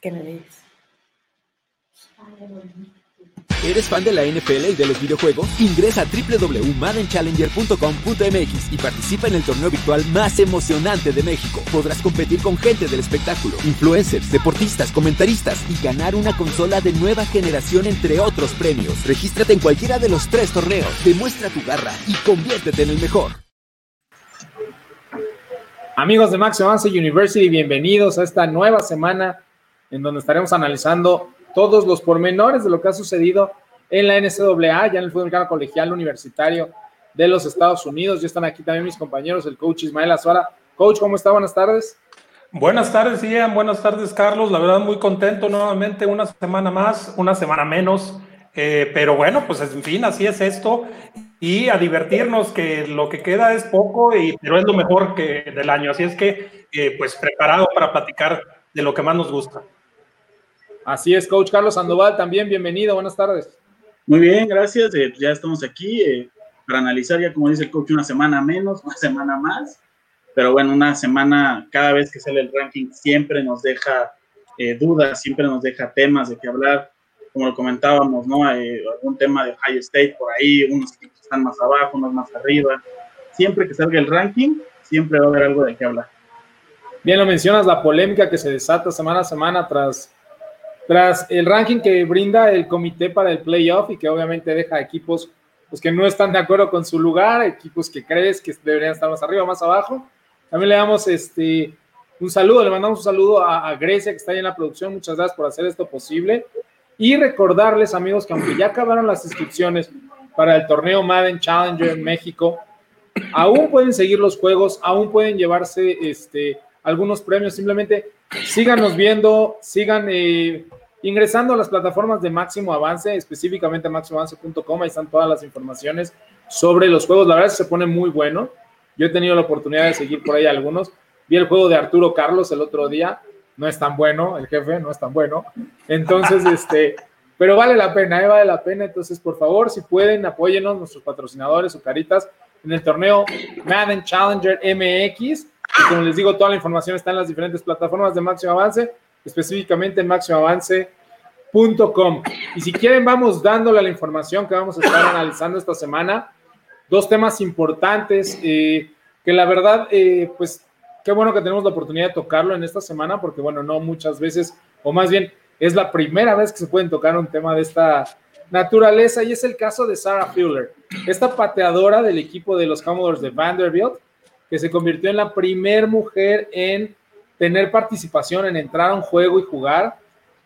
¿Qué me ves? ¿Eres fan de la NFL y de los videojuegos? Ingresa a www.maddenchallenger.com.mx y participa en el torneo virtual más emocionante de México. Podrás competir con gente del espectáculo, influencers, deportistas, comentaristas y ganar una consola de nueva generación entre otros premios. Regístrate en cualquiera de los tres torneos, demuestra tu garra y conviértete en el mejor. Amigos de Max Avance University, bienvenidos a esta nueva semana en donde estaremos analizando todos los pormenores de lo que ha sucedido en la NCAA, ya en el fútbol americano colegial universitario de los Estados Unidos. Ya están aquí también mis compañeros, el coach Ismael Azuara. Coach, ¿cómo está? Buenas tardes. Buenas tardes, Ian. Buenas tardes, Carlos. La verdad, muy contento nuevamente. Una semana más, una semana menos. Eh, pero bueno, pues en fin, así es esto. Y a divertirnos, que lo que queda es poco, y, pero es lo mejor que del año. Así es que, eh, pues preparado para platicar de lo que más nos gusta. Así es, coach Carlos Sandoval, también bienvenido, buenas tardes. Muy bien, gracias. Eh, ya estamos aquí eh, para analizar, ya como dice el coach, una semana menos, una semana más. Pero bueno, una semana, cada vez que sale el ranking, siempre nos deja eh, dudas, siempre nos deja temas de qué hablar. Como lo comentábamos, ¿no? algún tema de High State por ahí, unos equipos están más abajo, unos más arriba. Siempre que salga el ranking, siempre va a haber algo de qué hablar. Bien, lo mencionas, la polémica que se desata semana a semana tras tras el ranking que brinda el comité para el playoff y que obviamente deja equipos pues, que no están de acuerdo con su lugar, equipos que crees que deberían estar más arriba, más abajo. También le damos este, un saludo, le mandamos un saludo a, Grecia que está ahí en la producción. Muchas gracias por hacer esto posible. Y recordarles, amigos, que aunque ya acabaron las inscripciones para el torneo Madden Challenger en México, aún pueden seguir los juegos, aún pueden llevarse este, algunos premios. Simplemente síganos viendo, sigan eh, ingresando a las plataformas de Máximo Avance, específicamente máximoavance.com, ahí están todas las informaciones sobre los juegos. La verdad es que se pone muy bueno. Yo he tenido la oportunidad de seguir por ahí algunos. Vi el juego de Arturo Carlos el otro día. No es tan bueno, el jefe no es tan bueno. Entonces, este, pero vale la pena, ¿eh? vale la pena. Entonces, por favor, si pueden, apóyenos, nuestros patrocinadores o caritas, en el torneo Madden Challenger MX. Y como les digo, toda la información está en las diferentes plataformas de Máximo Avance específicamente en máximoavance.com. Y si quieren, vamos dándole la información que vamos a estar analizando esta semana. Dos temas importantes eh, que la verdad, eh, pues qué bueno que tenemos la oportunidad de tocarlo en esta semana, porque bueno, no muchas veces, o más bien es la primera vez que se pueden tocar un tema de esta naturaleza y es el caso de Sarah Fuller, esta pateadora del equipo de los Commodores de Vanderbilt, que se convirtió en la primer mujer en tener participación en entrar a un juego y jugar,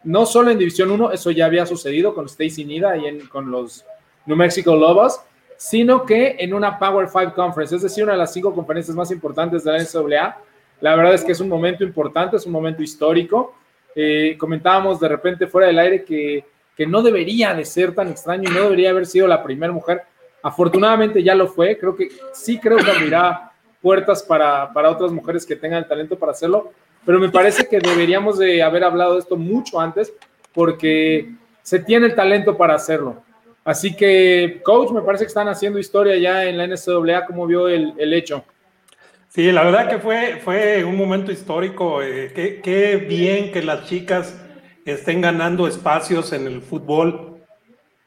no solo en División 1, eso ya había sucedido con Stacy Nida y en, con los New Mexico Lobos, sino que en una Power 5 Conference, es decir, una de las cinco conferencias más importantes de la NCAA. La verdad es que es un momento importante, es un momento histórico. Eh, comentábamos de repente fuera del aire que, que no debería de ser tan extraño y no debería haber sido la primera mujer. Afortunadamente ya lo fue, creo que sí creo que abrirá puertas para, para otras mujeres que tengan el talento para hacerlo, pero me parece que deberíamos de haber hablado de esto mucho antes porque se tiene el talento para hacerlo. Así que, coach, me parece que están haciendo historia ya en la NCAA, ¿cómo vio el, el hecho? Sí, la verdad que fue, fue un momento histórico. Eh, qué, qué, bien que las chicas estén ganando espacios en el fútbol,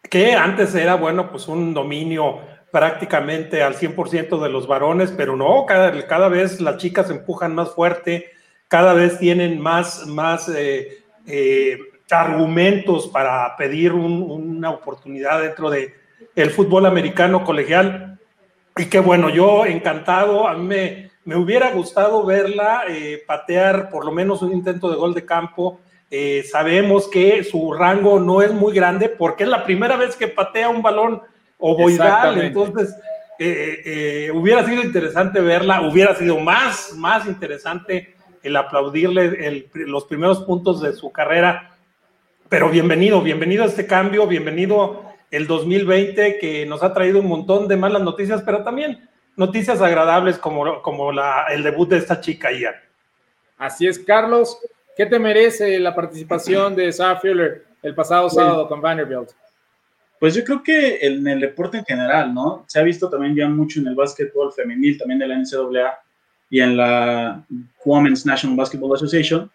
que antes era, bueno, pues un dominio prácticamente al 100% de los varones, pero no, cada, cada vez las chicas empujan más fuerte, cada vez tienen más, más eh, eh, argumentos para pedir una oportunidad dentro de el fútbol americano colegial. Y qué bueno, yo encantado, a mí me, me hubiera gustado verla eh, patear por lo menos un intento de gol de campo. sabemos que su rango no es muy grande porque es la primera vez que patea un balón ovoidal, entonces eh, eh, hubiera sido interesante verla, hubiera sido más, más interesante el aplaudirle los primeros puntos de su carrera, pero bienvenido, bienvenido a este cambio, bienvenido el 2020 que nos ha traído un montón de malas noticias, pero también noticias agradables como, como la, el debut de esta chica Ian. Así es, Carlos. ¿Qué te merece la participación de Sarah Fuller el pasado sábado con Vanderbilt? Pues yo creo que en el deporte en general, ¿no? Se ha visto también ya mucho en el básquetbol femenil, también de la NCAA y en la Women's National Basketball Association,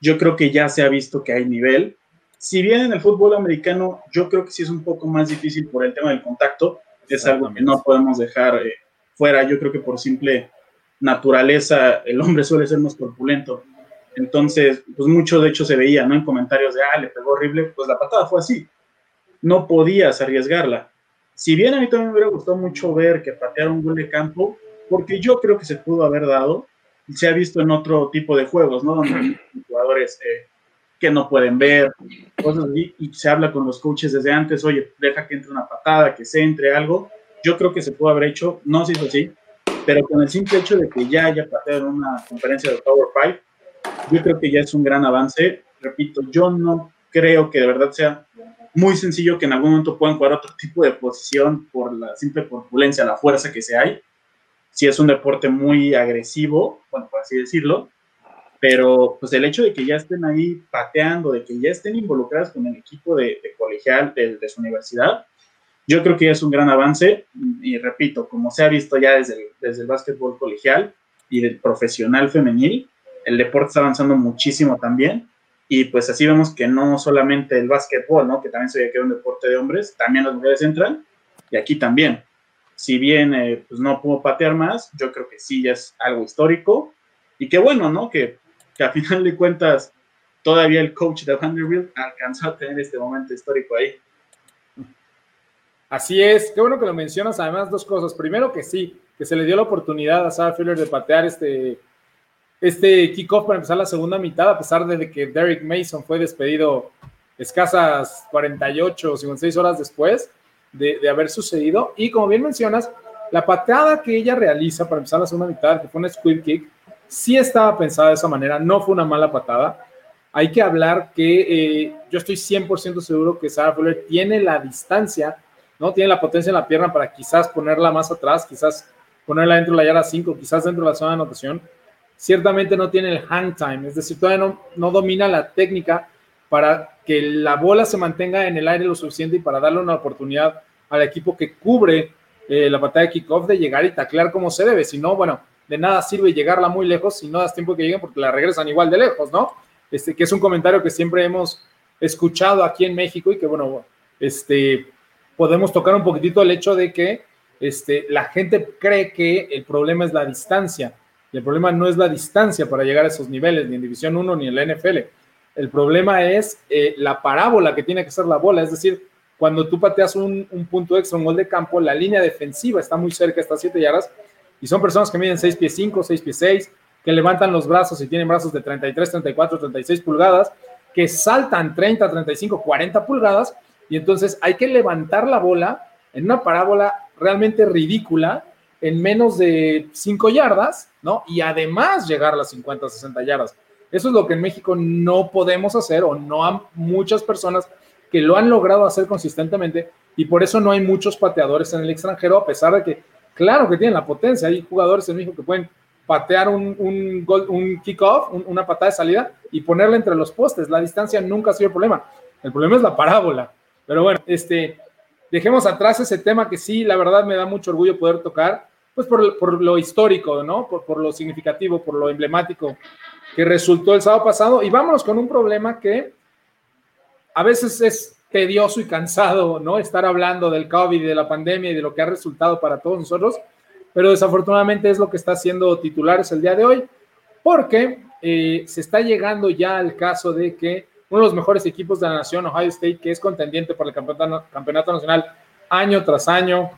yo creo que ya se ha visto que hay nivel. Si bien en el fútbol americano yo creo que sí es un poco más difícil por el tema del contacto, es algo que no podemos dejar eh, fuera. Yo creo que por simple naturaleza el hombre suele ser más corpulento. Entonces, pues mucho de hecho se veía, ¿no? En comentarios de, ah, le pegó horrible, pues la patada fue así. No podías arriesgarla. Si bien a mí también me hubiera gustado mucho ver que pateara un gol de campo, porque yo creo que se pudo haber dado, se ha visto en otro tipo de juegos, ¿no? Donde hay jugadores eh, que no pueden ver, cosas así, y se habla con los coaches desde antes, oye, deja que entre una patada, que se entre algo. Yo creo que se pudo haber hecho, no se hizo así, pero con el simple hecho de que ya haya pateado en una conferencia de Power Five, yo creo que ya es un gran avance. Repito, yo no creo que de verdad sea muy sencillo que en algún momento puedan jugar otro tipo de posición por la simple corpulencia, la fuerza que se hay si es un deporte muy agresivo, bueno, por así decirlo, pero pues el hecho de que ya estén ahí pateando, de que ya estén involucrados con el equipo de, colegial de, su universidad, yo creo que es un gran avance. Y repito, como se ha visto ya desde el, desde el básquetbol colegial y del profesional femenil, el deporte está avanzando muchísimo también y pues así vemos que no solamente el básquetbol, ¿no? que también se veía que era un deporte de hombres, también las mujeres entran y aquí también si bien eh, pues no pudo patear más, yo creo que sí ya es algo histórico. Y qué bueno, ¿no? Que, que a final de cuentas todavía el coach de Vanderbilt alcanzó a tener este momento histórico ahí. Así es, qué bueno que lo mencionas. Además, dos cosas. Primero, que sí, que se le dio la oportunidad a Sarah Filler de patear este, este kickoff para empezar la segunda mitad, a pesar de que Derek Mason fue despedido escasas 48 o 56 horas después de, haber sucedido. Y como bien mencionas, la patada que ella realiza para empezar la segunda mitad, que fue un squid kick, sí estaba pensada de esa manera, no fue una mala patada. Hay que hablar que eh, yo estoy 100% seguro que Sarah Fuller tiene la distancia, ¿no? Tiene la potencia en la pierna para quizás ponerla más atrás, quizás ponerla dentro de la yarda 5, quizás dentro de la zona de anotación. Ciertamente no tiene el hang time, es decir, todavía no, no domina la técnica para que la bola se mantenga en el aire lo suficiente y para darle una oportunidad al equipo que cubre eh, la batalla de kickoff de llegar y taclear como se debe. Si no, bueno, de nada sirve llegarla muy lejos si no das tiempo que lleguen porque la regresan igual de lejos, ¿no? Este, que es un comentario que siempre hemos escuchado aquí en México y que, bueno, este, podemos tocar un poquitito el hecho de que este, la gente cree que el problema es la distancia. Y el problema no es la distancia para llegar a esos niveles, ni en División 1 ni en la NFL. El problema es eh, la parábola que tiene que ser la bola, es decir, cuando tú pateas un, punto extra, un gol de campo, la línea defensiva está muy cerca, está a 7 yardas, y son personas que miden 6 pies 5, 6 pies 6, que levantan los brazos y tienen brazos de 33, 34, 36 pulgadas, que saltan 30, 35, 40 pulgadas, y entonces hay que levantar la bola en una parábola realmente ridícula en menos de 5 yardas, ¿no? Y además llegar a las 50, 60 yardas. Eso es lo que en México no podemos hacer o no hay muchas personas que lo han logrado hacer consistentemente y por eso no hay muchos pateadores en el extranjero, a pesar de que, claro que tienen la potencia. Hay jugadores en México que pueden patear un, un, un kickoff, una patada de salida y ponerla entre los postes. La distancia nunca ha sido el problema. El problema es la parábola. Pero bueno, este, dejemos atrás ese tema que sí, la verdad me da mucho orgullo poder tocar, pues por, por lo histórico, ¿no? Por, por, lo significativo, por lo emblemático que resultó el sábado pasado. Y vámonos con un problema que a veces es tedioso y cansado, ¿no? Estar hablando del COVID, de la pandemia y de lo que ha resultado para todos nosotros, pero desafortunadamente es lo que está haciendo titulares el día de hoy, porque eh, se está llegando ya al caso de que uno de los mejores equipos de la nación, Ohio State, que es contendiente por el campeonato, campeonato nacional año tras año,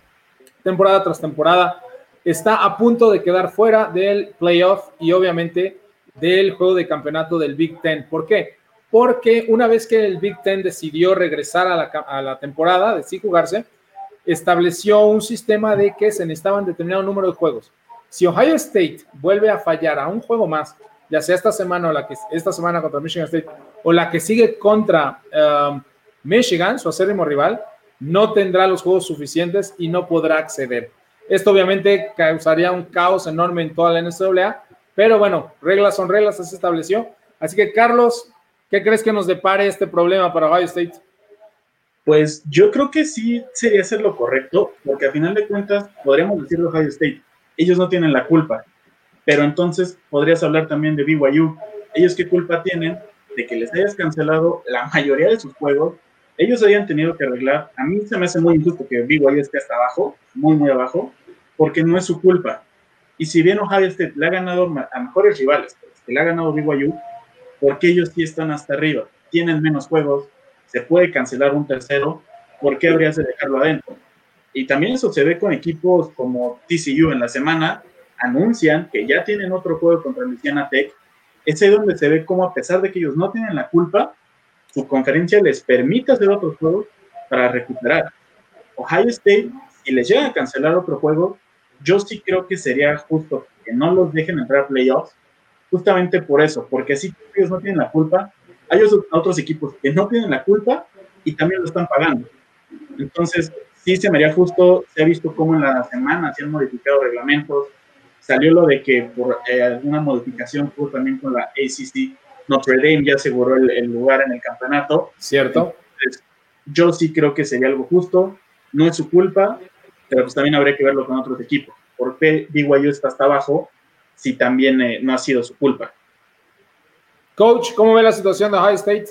temporada tras temporada, está a punto de quedar fuera del playoff y obviamente del juego de campeonato del Big Ten. ¿Por qué? Porque una vez que el Big Ten decidió regresar a la, temporada, de jugarse, estableció un sistema de que se necesitaban determinado número de juegos. Si Ohio State vuelve a fallar a un juego más, ya sea esta semana o la que esta semana contra Michigan State o la que sigue contra um, Michigan, su acérrimo rival, no tendrá los juegos suficientes y no podrá acceder. Esto obviamente causaría un caos enorme en toda la NCAA pero bueno, reglas son reglas, se estableció. Así que, Carlos, ¿qué crees que nos depare este problema para Ohio State? Pues yo creo que sí sería hacer lo correcto, porque a final de cuentas podríamos decirlo Ohio State. Ellos no tienen la culpa, pero entonces podrías hablar también de BYU. Ellos qué culpa tienen de que les hayas cancelado la mayoría de sus juegos, ellos habían tenido que arreglar. A mí se me hace muy injusto que BYU esté hasta abajo, muy, muy abajo, porque no es su culpa. Y si bien Ohio State le ha ganado a mejores rivales, que le ha ganado BYU, porque ellos sí están hasta arriba, tienen menos juegos, se puede cancelar un tercero, ¿por qué habrías de dejarlo adentro? Y también eso se ve con equipos como TCU en la semana, anuncian que ya tienen otro juego contra Louisiana Tech. Es ahí donde se ve cómo a pesar de que ellos no tienen la culpa, su conferencia les permite hacer otros juegos para recuperar. Ohio State, si les llega a cancelar otro juego, yo sí creo que sería justo que no los dejen entrar a playoffs, justamente por eso, porque si ellos no tienen la culpa, hay otros equipos que no tienen la culpa y también lo están pagando. Entonces, sí se me haría justo, se ha visto cómo en la semana se han modificado reglamentos, salió lo de que por eh, alguna modificación fue también con la ACC, Notre Dame ya aseguró el, lugar en el campeonato. Cierto. yo sí creo que sería algo justo, no es su culpa, pero pues también habría que verlo con otros equipos. ¿Por qué BYU está hasta abajo si también eh, no ha sido su culpa? Coach, ¿cómo ve la situación de High State?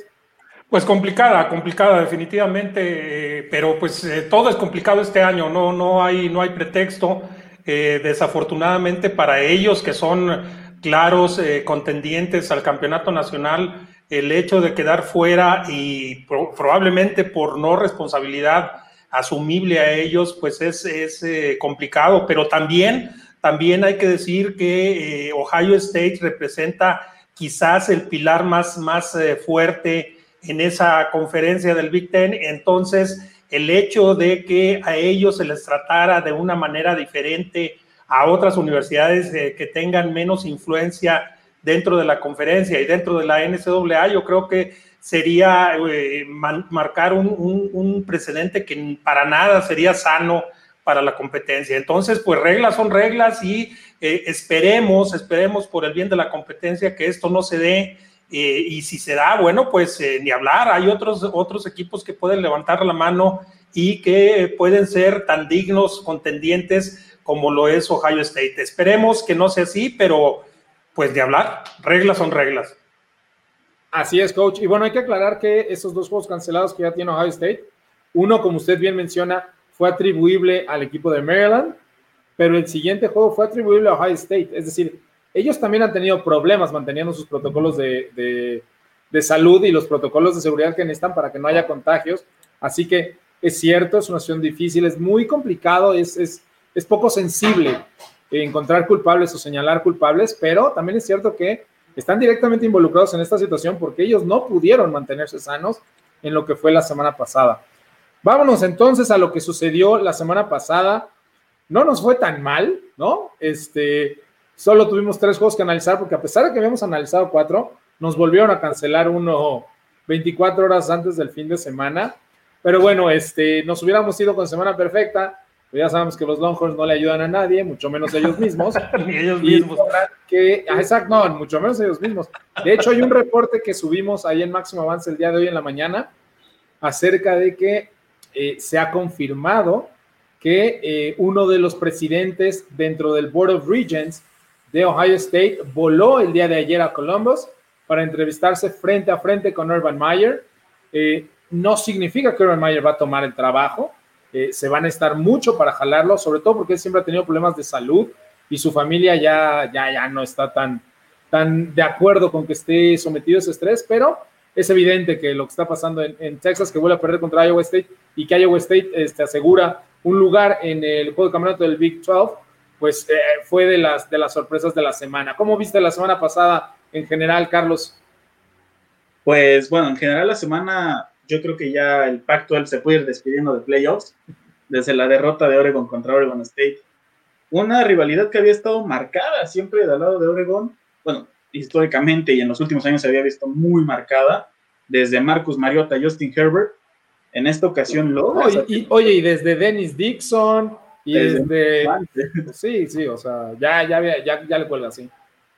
Pues complicada, complicada definitivamente, eh, pero pues eh, todo es complicado este año, no, no, hay, no hay pretexto. Eh, desafortunadamente para ellos que son claros contendientes al campeonato nacional, el hecho de quedar fuera y probablemente por no responsabilidad asumible a ellos, pues es, es complicado, pero también, también hay que decir que Ohio State representa quizás el pilar más, más fuerte en esa conferencia del Big Ten. Entonces, el hecho de que a ellos se les tratara de una manera diferente a otras universidades eh, que tengan menos influencia dentro de la conferencia y dentro de la NCAA, yo creo que sería eh, marcar un, precedente que para nada sería sano para la competencia. Entonces, pues reglas son reglas y eh, esperemos, esperemos por el bien de la competencia que esto no se dé y si se da, bueno, pues ni hablar. Hay otros, otros equipos que pueden levantar la mano y que pueden ser tan dignos contendientes como lo es Ohio State. Esperemos que no sea así, pero pues de hablar. Reglas son reglas. Así es, coach. Y bueno, hay que aclarar que esos dos juegos cancelados que ya tiene Ohio State, uno, como usted bien menciona, fue atribuible al equipo de Maryland, pero el siguiente juego fue atribuible a Ohio State. Es decir, ellos también han tenido problemas manteniendo sus protocolos de, salud y los protocolos de seguridad que necesitan para que no haya contagios. Así que es cierto, es una situación difícil, es muy complicado, es, poco sensible encontrar culpables o señalar culpables, pero también es cierto que están directamente involucrados en esta situación porque ellos no pudieron mantenerse sanos en lo que fue la semana pasada. Vámonos entonces a lo que sucedió la semana pasada. No nos fue tan mal, ¿no? Este, Solo tuvimos tres juegos que analizar porque a pesar de que habíamos analizado cuatro, nos volvieron a cancelar uno 24 horas antes del fin de semana. Pero bueno, este, nos hubiéramos ido con semana perfecta. Pero ya sabemos que los Longhorns no le ayudan a nadie, mucho menos ellos mismos. Ni ellos mismos. Que, ah, exacto, no, mucho menos ellos mismos. De hecho, hay un reporte que subimos ahí en Máximo Avance el día de hoy en la mañana acerca de que eh, se ha confirmado que eh, uno de los presidentes dentro del Board of Regents de Ohio State voló el día de ayer a Columbus para entrevistarse frente a frente con Urban Meyer. Eh, no significa que Urban Meyer va a tomar el trabajo, eh, se van a estar mucho para jalarlo, sobre todo porque él siempre ha tenido problemas de salud y su familia ya, ya, ya no está tan, tan de acuerdo con que esté sometido a ese estrés, pero es evidente que lo que está pasando en, Texas, que vuelve a perder contra Iowa State y que Iowa State este, asegura un lugar en el juego de campeonato del Big 12, pues eh, fue de las, de las sorpresas de la semana. ¿Cómo viste la semana pasada en general, Carlos? Pues bueno, en general la semana yo creo que ya el Pacto se puede ir despidiendo de playoffs desde la derrota de Oregon contra Oregon State. Una rivalidad que había estado marcada siempre del lado de Oregon, bueno, históricamente y en los últimos años se había visto muy marcada, desde Marcus Mariota Justin Herbert. En esta ocasión lo. Oye, y, oye, y desde Dennis Dixon, y desde, sí, sí, o sea, ya, ya, ya, ya le cuelga así.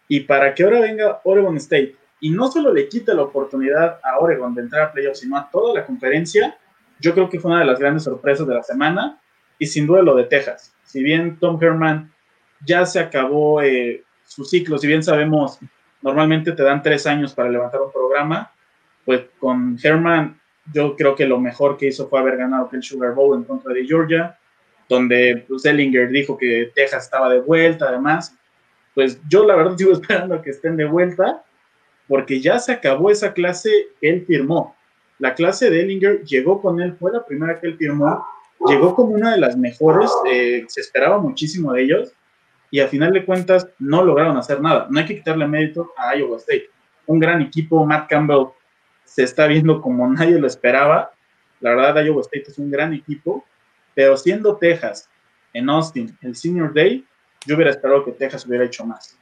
Y para que ahora venga Oregon State y no solo le quite la oportunidad a Oregon de entrar a playoffs, sino a toda la conferencia, yo creo que fue una de las grandes sorpresas de la semana y sin duda lo de Texas. Si bien Tom Herman ya se acabó eh, su ciclo, si bien sabemos, normalmente te dan tres años para levantar un programa, pues con Herman, yo creo que lo mejor que hizo fue haber ganado el Sugar Bowl en contra de Georgia, donde pues, Ellinger dijo que Texas estaba de vuelta, además. Pues yo la verdad sigo esperando a que estén de vuelta, porque ya se acabó esa clase él firmó. La clase de Ellinger llegó con él, fue la primera que él firmó, llegó como una de las mejores, eh, se esperaba muchísimo de ellos, y al final de cuentas no lograron hacer nada. No hay que quitarle mérito a Iowa State. Un gran equipo, Matt Campbell se está viendo como nadie lo esperaba. La verdad, Iowa State es un gran equipo, pero siendo Texas en Austin el Senior Day, yo hubiera esperado que Texas hubiera hecho más.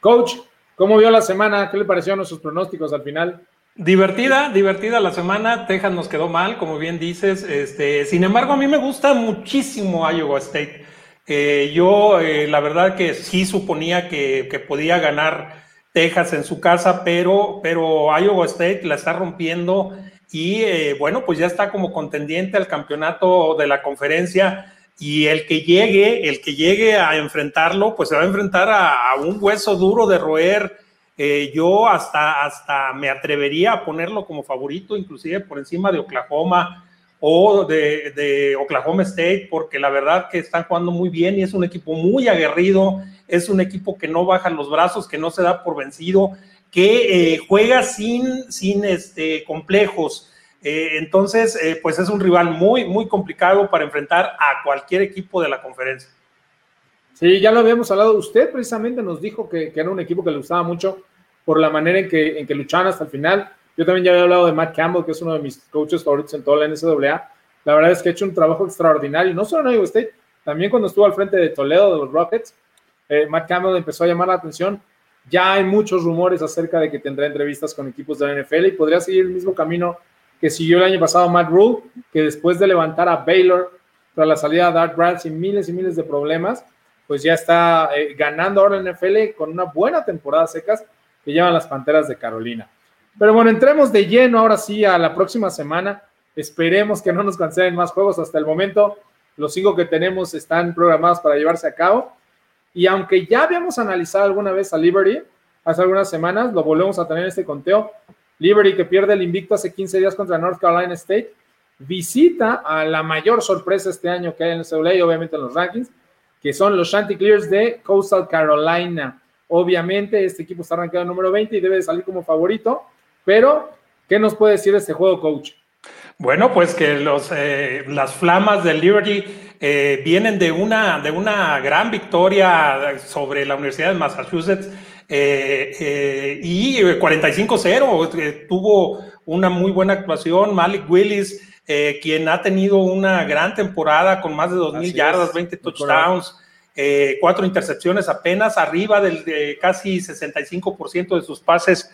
Coach, ¿cómo vio la semana? ¿Qué le parecieron nuestros pronósticos al final? Divertida, divertida la semana. Texas nos quedó mal, como bien dices. Este, sin embargo, a mí me gusta muchísimo Iowa State. Eh, yo, eh, la verdad que sí suponía que, que, podía ganar Texas en su casa, pero, pero Iowa State la está rompiendo y eh, bueno, pues ya está como contendiente al campeonato de la conferencia y el que llegue, el que llegue a enfrentarlo, pues se va a enfrentar a, un hueso duro de roer. yo hasta, hasta me atrevería a ponerlo como favorito, inclusive por encima de Oklahoma o de, Oklahoma State, porque la verdad que están jugando muy bien y es un equipo muy aguerrido, es un equipo que no baja los brazos, que no se da por vencido, que eh, juega sin, sin este, complejos. Eh, entonces, eh, pues es un rival muy, muy complicado para enfrentar a cualquier equipo de la conferencia. Sí, ya lo habíamos hablado. Usted precisamente nos dijo que, era un equipo que le gustaba mucho por la manera en que, en luchaban hasta el final yo también ya había hablado de Matt Campbell, que es uno de mis coaches favoritos en toda la NCAA. La verdad es que ha hecho un trabajo extraordinario, no solo en Iowa State, también cuando estuvo al frente de Toledo, de los Rockets, eh, Matt Campbell empezó a llamar la atención. Ya hay muchos rumores acerca de que tendrá entrevistas con equipos de la NFL y podría seguir el mismo camino que siguió el año pasado Matt Rule, que después de levantar a Baylor tras la salida de Dart Brad sin miles y miles de problemas, pues ya está eh, ganando ahora en NFL con una buena temporada secas que llevan las Panteras de Carolina. Pero bueno, entremos de lleno ahora sí a la próxima semana. Esperemos que no nos cancelen más juegos hasta el momento. Los cinco que tenemos están programados para llevarse a cabo. Y aunque ya habíamos analizado alguna vez a Liberty hace algunas semanas, lo volvemos a tener en este conteo. Liberty que pierde el invicto hace 15 días contra North Carolina State, visita a la mayor sorpresa este año que hay en el CWA y obviamente en los rankings, que son los Chanticleers de Coastal Carolina. Obviamente este equipo está arrancado número 20 y debe de salir como favorito. Pero, ¿qué nos puede decir este juego, coach? Bueno, pues que los, eh, las flamas del Liberty eh, vienen de una, de una gran victoria sobre la Universidad de Massachusetts eh, y 45-0. tuvo una muy buena actuación. Malik Willis, quien ha tenido una gran temporada con más de 2.000 yardas, 20 touchdowns. cuatro intercepciones apenas, arriba del de casi 65% de sus pases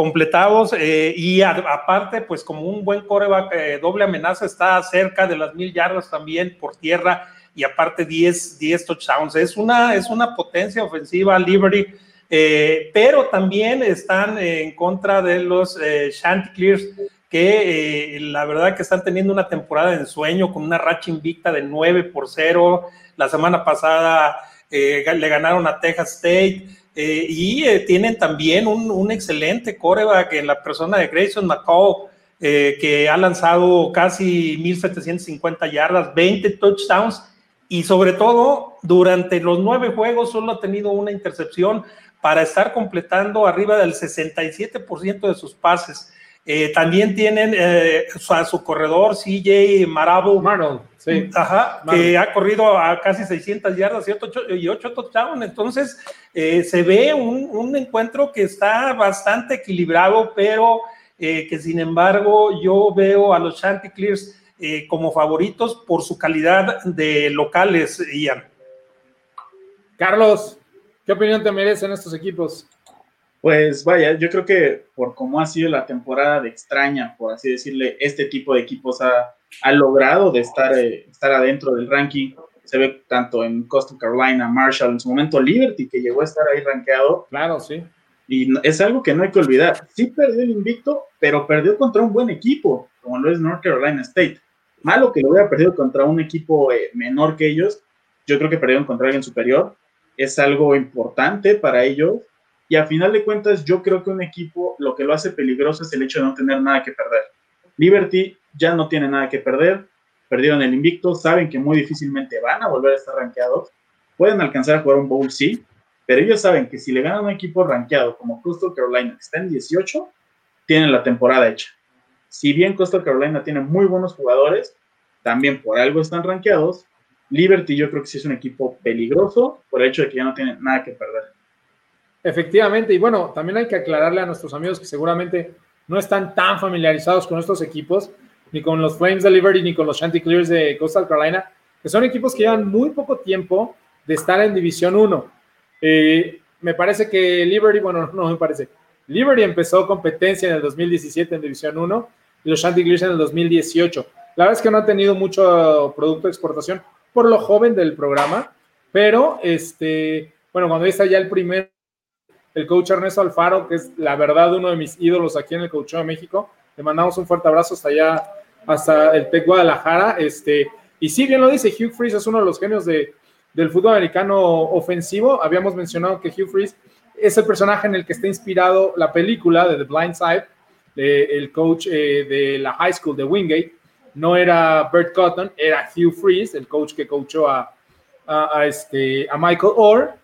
completados eh, y aparte, pues como un buen coreback, eh, doble amenaza, está cerca de las mil yardas también por tierra y aparte 10, 10 touchdowns. Es una, es una potencia ofensiva Liberty, eh, pero también están en contra de los Chanticleers que la verdad que están teniendo una temporada de ensueño con una racha invicta de 9 por 0. La semana pasada le ganaron a Texas State. Eh, y eh, tienen también un, excelente coreback en la persona de Grayson McCall, eh, que ha lanzado casi 1.750 yardas, 20 touchdowns y sobre todo durante los nueve juegos solo ha tenido una intercepción para estar completando arriba del 67% de sus pases. Eh, también tienen eh, a su corredor CJ Marabo, sí. que ha corrido a casi 600 yardas y 8, touchdowns. Entonces, eh, se ve un, encuentro que está bastante equilibrado, pero que sin embargo yo veo a los Chanticleers como favoritos por su calidad de locales, Ian. Carlos, ¿qué opinión te merecen estos equipos? Pues vaya, yo creo que por cómo ha sido la temporada de extraña, por así decirle, este tipo de equipos ha, ha logrado de estar, eh, estar adentro del ranking. Se ve tanto en Coastal Carolina, Marshall, en su momento Liberty, que llegó a estar ahí rankeado. Claro, sí. Y es algo que no hay que olvidar. Sí perdió el invicto, pero perdió contra un buen equipo, como lo es North Carolina State. Malo que lo hubiera perdido contra un equipo eh, menor que ellos. Yo creo que perdieron contra alguien superior. Es algo importante para ellos Y a final de cuentas, yo creo que un equipo lo que lo hace peligroso es el hecho de no tener nada que perder. Liberty ya no tiene nada que perder, perdieron el invicto, saben que muy difícilmente van a volver a estar rankeados, pueden alcanzar a jugar un bowl, sí, pero ellos saben que si le ganan a un equipo rankeado como Coastal Carolina, que está en 18, tienen la temporada hecha. Si bien Coastal Carolina tiene muy buenos jugadores, también por algo están rankeados. Liberty yo creo que sí es un equipo peligroso por el hecho de que ya no tiene nada que perder. Efectivamente, y bueno, también hay que aclararle a nuestros amigos que seguramente no están tan familiarizados con estos equipos, ni con los Flames de Liberty, ni con los Chanticleers de Coastal Carolina, que son equipos que llevan muy poco tiempo de estar en División 1. Eh, me parece que Liberty, bueno, no me parece, Liberty empezó competencia en el 2017 en División 1 y los Chanticleers en el 2018. La verdad es que no han tenido mucho producto de exportación por lo joven del programa, pero este, bueno, cuando está ya el primer, el coach Ernesto Alfaro, que es la verdad uno de mis ídolos aquí en el Coach de México, le mandamos un fuerte abrazo hasta allá, hasta el TEC Guadalajara, este, y sí, bien lo dice, Hugh Freeze es uno de los genios de, del fútbol americano ofensivo. Habíamos mencionado que Hugh Freeze es el personaje en el que está inspirado la película de The Blind Side, el coach eh, de la high school de Wingate. No era Bert Cotton, era Hugh Freeze, el coach que coachó a, este, a Michael Orr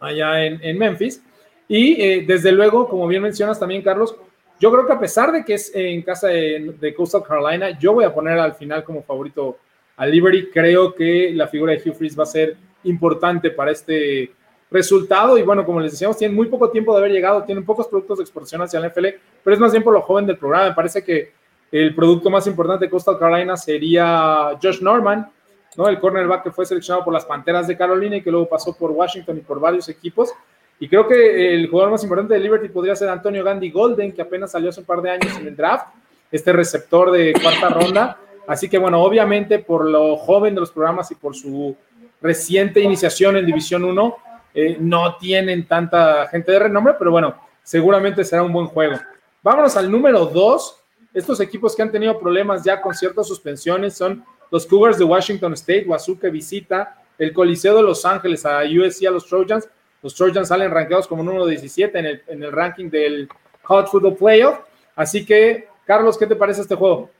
allá en, Memphis. Y eh, desde luego, como bien mencionas también, Carlos, yo creo que a pesar de que es en casa de, de Coastal Carolina, yo voy a poner al final como favorito a Liberty. Creo que la figura de Hugh Freeze va a ser importante para este resultado. Y bueno, como les decíamos, tienen muy poco tiempo de haber llegado, tienen pocos productos de exportación hacia la NFL, pero es más bien por lo joven del programa. Me parece que el producto más importante de Coastal Carolina sería Josh Norman, ¿no? el cornerback que fue seleccionado por las Panteras de Carolina y que luego pasó por Washington y por varios equipos. Y creo que el jugador más importante de Liberty podría ser Antonio Gandhi Golden, que apenas salió hace un par de años en el draft, este receptor de cuarta ronda. Así que bueno, obviamente por lo joven de los programas y por su reciente iniciación en División 1, eh, no tienen tanta gente de renombre, pero bueno, seguramente será un buen juego. Vámonos al número 2. Estos equipos que han tenido problemas ya con ciertas suspensiones son los Cougars de Washington State, Wazuka visita el Coliseo de Los Ángeles a USC a los Trojans. Los Trojans salen rankeados como número 17 en el, ranking del Hot Football Playoff. Así que, Carlos, ¿qué te parece este juego?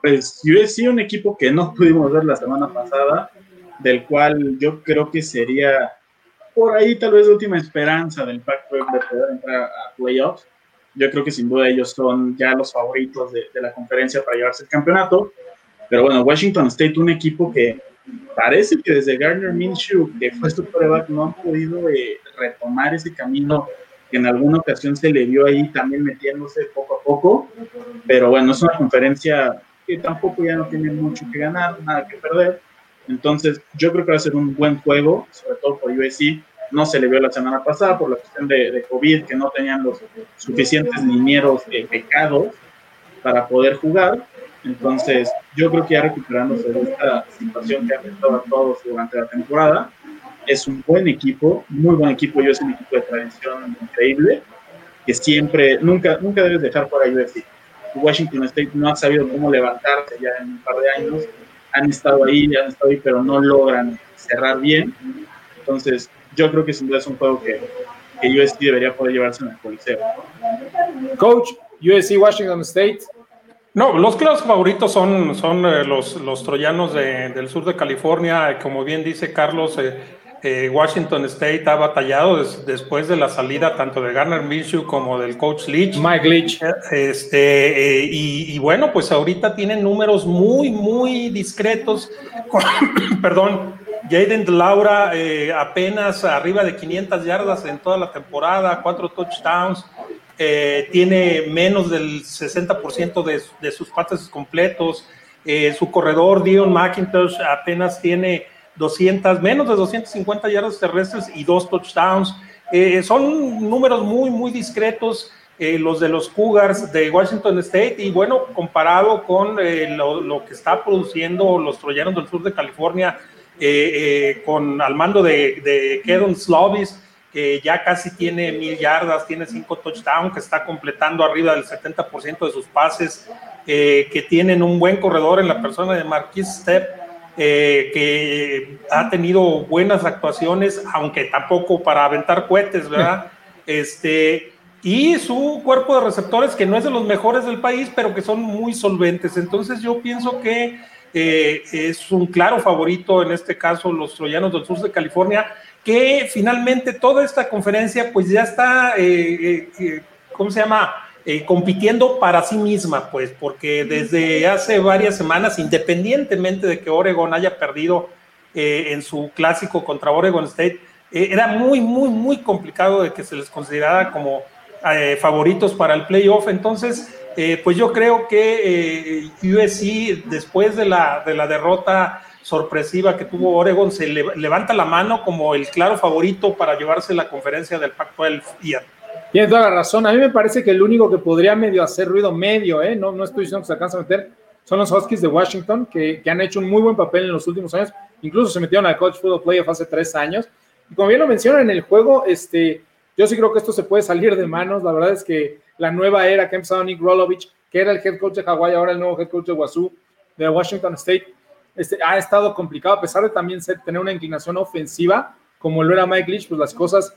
Pues USC, un equipo que no pudimos ver la semana pasada, del cual yo creo que sería por ahí tal vez la última esperanza del Pac-12 de poder entrar a playoffs. Yo creo que sin duda ellos son ya los favoritos de, la conferencia para llevarse el campeonato. Pero bueno, Washington State, un equipo que parece que desde Gardner Minshew, que fue su prueba, no han podido eh, retomar ese camino que en alguna ocasión se le vio ahí también metiéndose poco a poco. Pero bueno, es una conferencia que tampoco ya no tiene mucho que ganar, nada que perder entonces, yo creo que va a ser un buen juego, sobre todo por USC. No se le vio la semana pasada por la cuestión de, COVID, que no tenían los suficientes linieros de pecados para poder jugar. Entonces, yo creo que ya recuperándose de esta situación que ha afectado a todos durante la temporada, es un buen equipo, muy buen equipo. Yo es un equipo de tradición increíble, que siempre, nunca, nunca debes dejar fuera a USC. Washington State no ha sabido cómo levantarse ya en un par de años han estado ahí, han estado ahí, pero no logran cerrar bien. Entonces, yo creo que sin duda es un juego que, que USC debería poder llevarse en el Coliseo. Coach, USC Washington State. No, los claros favoritos son, son eh, los, los troyanos de, del sur de California. Como bien dice Carlos, eh, eh, Washington State ha batallado después de la salida tanto de Garner Minshew como del coach Leach. Mike Leach. Este, eh, y, bueno, pues ahorita tienen números muy, muy discretos. perdón, Jaden Laura eh, apenas arriba de 500 yardas en toda la temporada, cuatro touchdowns. tiene menos del 60% de, sus pases completos. su corredor, Dion McIntosh, apenas tiene 200, menos de 250 yardas terrestres y dos touchdowns. Eh, son números muy, muy discretos eh, los de los Cougars de Washington State y bueno, comparado con eh, lo, que está produciendo los Troyanos del sur de California con al mando de, de Kedon Slovis, que ya casi tiene mil yardas, tiene cinco touchdowns, que está completando arriba del 70% de sus pases, que tienen un buen corredor en la persona de Marquis Step, eh, que ha tenido buenas actuaciones, aunque tampoco para aventar cohetes, ¿verdad? Este, y su cuerpo de receptores, que no es de los mejores del país, pero que son muy solventes. Entonces yo pienso que eh, es un claro favorito, en este caso, los troyanos del sur de California, que finalmente toda esta conferencia pues ya está, eh, eh, ¿cómo se llama? compitiendo para sí misma, pues, porque desde hace varias semanas, independientemente de que Oregon haya perdido en su clásico contra Oregon State, era muy, muy, muy complicado de que se les considerara como favoritos para el playoff. Entonces, eh, pues yo creo que eh, USC, después de la, de la derrota sorpresiva que tuvo Oregon, se levanta la mano como el claro favorito para llevarse la conferencia del Pac-12 Tienes toda la razón. A mí me parece que el único que podría medio hacer ruido medio, ¿eh? no, no estoy diciendo que se alcanza a meter, son los Huskies de Washington, que, que, han hecho un muy buen papel en los últimos años. Incluso se metieron al College Football Playoff hace tres años. Y como bien lo mencionan en el juego, este, yo sí creo que esto se puede salir de manos. La verdad es que la nueva era que ha empezado Nick Rolovich, que era el head coach de Hawaii, ahora el nuevo head coach de Wazoo, de Washington State, este, ha estado complicado, a pesar de también tener una inclinación ofensiva, como lo era Mike Leach, pues las cosas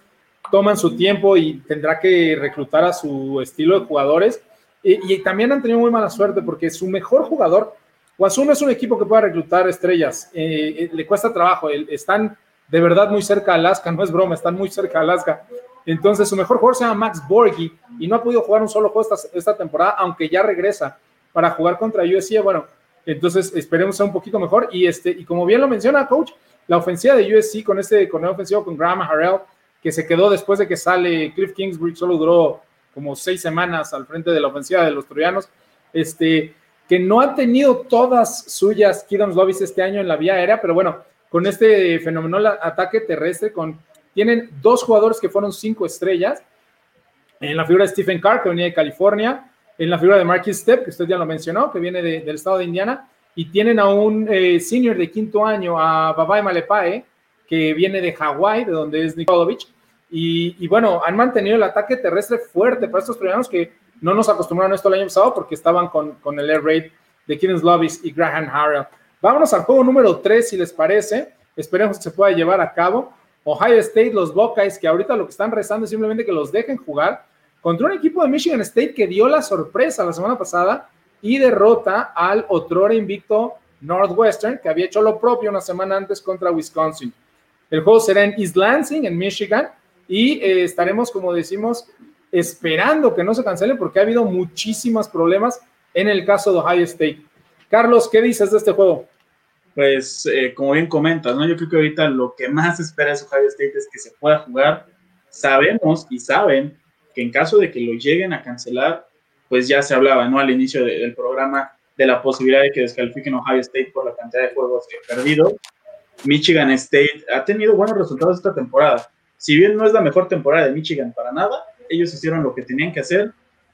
toman su tiempo y tendrá que reclutar a su estilo de jugadores. Y, también han tenido muy mala suerte porque su mejor jugador, Wazoo no es un equipo que pueda reclutar estrellas, eh, eh, le cuesta trabajo, están de verdad muy cerca de Alaska, no es broma, están muy cerca de Alaska. Entonces, su mejor jugador se llama Max Borghi y no ha podido jugar un solo juego esta, temporada, aunque ya regresa para jugar contra USC. Bueno, entonces esperemos sea un poquito mejor. Y, este, y como bien lo menciona, coach, la ofensiva de USC con este con el ofensivo con Graham Harrell, que se quedó después de que sale Cliff Kingsbury, solo duró como seis semanas al frente de la ofensiva de los troyanos, este, que no han tenido todas suyas Kidons Lobbies este año en la vía aérea, pero bueno, con este fenomenal ataque terrestre, con tienen dos jugadores que fueron cinco estrellas. En la figura de Stephen Carr, que venía de California. En la figura de Marquis Step, que usted ya lo mencionó, que viene del estado de Indiana. Y tienen a un eh, senior de quinto año, a Babai Malepae, que viene de Hawái, de donde es Nikolovich. Y, y, bueno, han mantenido el ataque terrestre fuerte para estos troyanos que no nos acostumbraron a esto el año pasado porque estaban con, con el air raid de Kenneth Lovis y Graham Harrell. Vámonos al juego número 3, si les parece. Esperemos que se pueda llevar a cabo. Ohio State, los Buckeyes, que ahorita lo que están rezando es simplemente que los dejen jugar contra un equipo de Michigan State que dio la sorpresa la semana pasada y derrota al otrora invicto Northwestern, que había hecho lo propio una semana antes contra Wisconsin. El juego será en East Lansing, en Michigan, y eh, estaremos, como decimos, esperando que no se cancele porque ha habido muchísimos problemas en el caso de Ohio State. Carlos, ¿qué dices de este juego? Pues eh, como bien comentas, ¿no? Yo creo que ahorita lo que más espera es Ohio State es que se pueda jugar. Sabemos y saben que en caso de que lo lleguen a cancelar, pues ya se hablaba, ¿no? Al inicio del programa de la posibilidad de que descalifiquen Ohio State por la cantidad de juegos que ha perdido. Michigan State ha tenido buenos resultados esta temporada. Si bien no es la mejor temporada de Michigan para nada, ellos hicieron lo que tenían que hacer,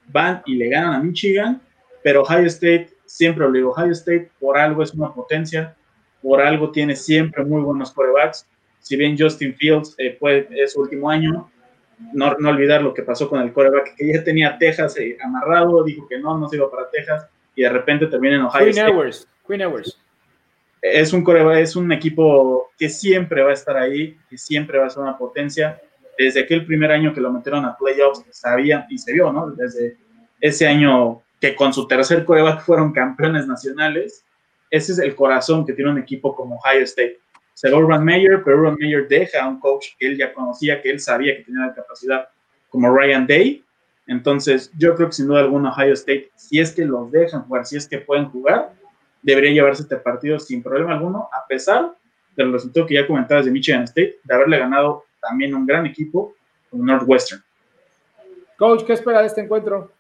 van y le ganan a Michigan, pero Ohio State, siempre digo, Ohio State por algo es una potencia, por algo tiene siempre muy buenos corebacks. Si bien Justin Fields eh, es su último año, no, no, olvidar lo que pasó con el coreback, que ya tenía Texas eh, amarrado, dijo que no, no se iba para Texas, y de repente termina en Ohio Queen State. Queen Ewers. Es un coreback, es un equipo que siempre va a estar ahí, que siempre va a ser una potencia. Desde aquel primer año que lo metieron a playoffs, sabían y se vio, ¿no? Desde ese año que con su tercer coreback fueron campeones nacionales, ese es el corazón que tiene un equipo como Ohio State. Se va Urban Meyer, pero Urban Meyer deja a un coach que él ya conocía, que él sabía que tenía la capacidad, como Ryan Day. Entonces, yo creo que sin duda alguna Ohio State, si es que los dejan jugar, si es que pueden jugar, debería llevarse este partido sin problema alguno, a pesar del resultado que ya comentabas de Michigan State, de haberle ganado también un gran equipo como Northwestern. Coach, ¿qué espera de este encuentro?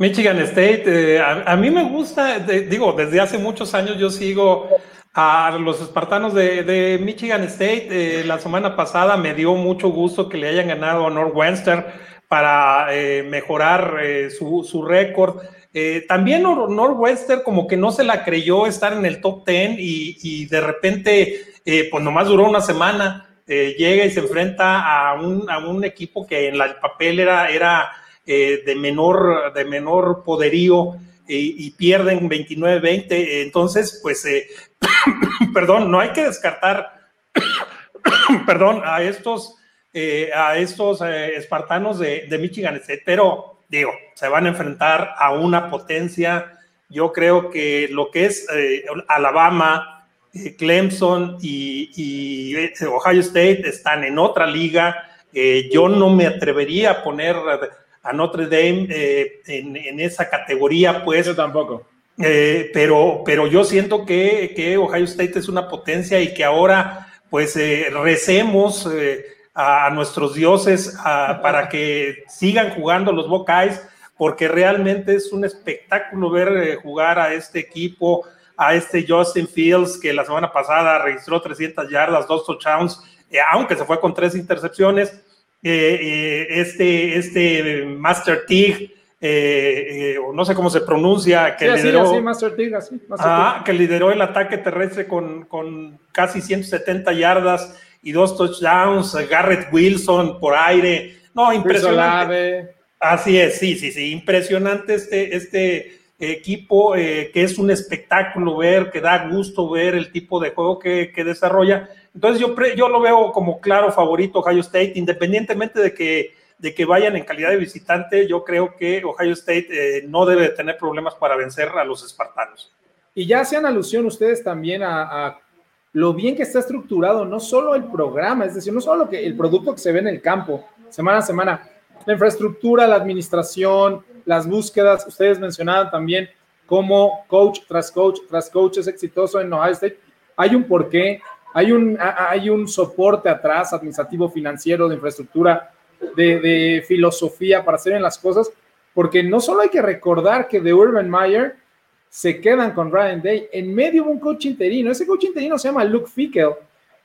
Michigan State, eh, a, mí me gusta, digo, desde hace muchos años yo sigo a los espartanos de, Michigan State. Eh, la semana pasada me dio mucho gusto que le hayan ganado a Northwestern para eh, mejorar su, su récord. también Northwestern como que no se la creyó estar en el top 10 y, y de repente, pues nomás duró una semana. llega y se enfrenta a un, a un equipo que en el papel era, era eh, de, menor, de menor poderío y, pierden 29-20. Entonces, pues, eh, perdón, no hay que descartar, perdón, a estos a estos espartanos de, Michigan pero digo, se van a enfrentar a una potencia. Yo creo que lo que es Alabama, Clemson y, Ohio State están en otra liga. yo no me atrevería a poner a Notre Dame en, esa categoría, pues. Yo tampoco. Eh, pero, pero yo siento que, que, Ohio State es una potencia y que ahora pues eh, recemos eh, a, nuestros dioses para que sigan jugando los Buckeyes, porque realmente es un espectáculo ver jugar a este equipo, a este Justin Fields que la semana pasada registró 300 yardas, dos touchdowns, aunque se fue con tres intercepciones. Este, este Master Tig, eh, eh, no sé cómo se pronuncia, que, lideró, que lideró el ataque terrestre con, con, casi 170 yardas y dos touchdowns, Garrett Wilson por aire, no, impresionante. Así es, sí, sí, sí, impresionante este, este equipo eh, que es un espectáculo ver, que da gusto ver el tipo de juego que, que desarrolla. Entonces yo, yo lo veo como claro favorito Ohio State, independientemente de que de que vayan en calidad de visitante, yo creo que Ohio State eh, no debe tener problemas para vencer a los espartanos. Y ya hacían alusión ustedes también a, lo bien que está estructurado, no solo el programa, es decir, no solo que el producto que se ve en el campo, semana a semana, la infraestructura, la administración, las búsquedas, ustedes mencionaban también cómo coach tras coach tras coach es exitoso en Ohio State. Hay un porqué, hay un, hay un soporte atrás, administrativo, financiero, de infraestructura, de, filosofía para hacer bien las cosas, porque no solo hay que recordar que de Urban Meyer se quedan con Ryan Day, en medio de un coach interino, ese coach interino se llama Luke Fickel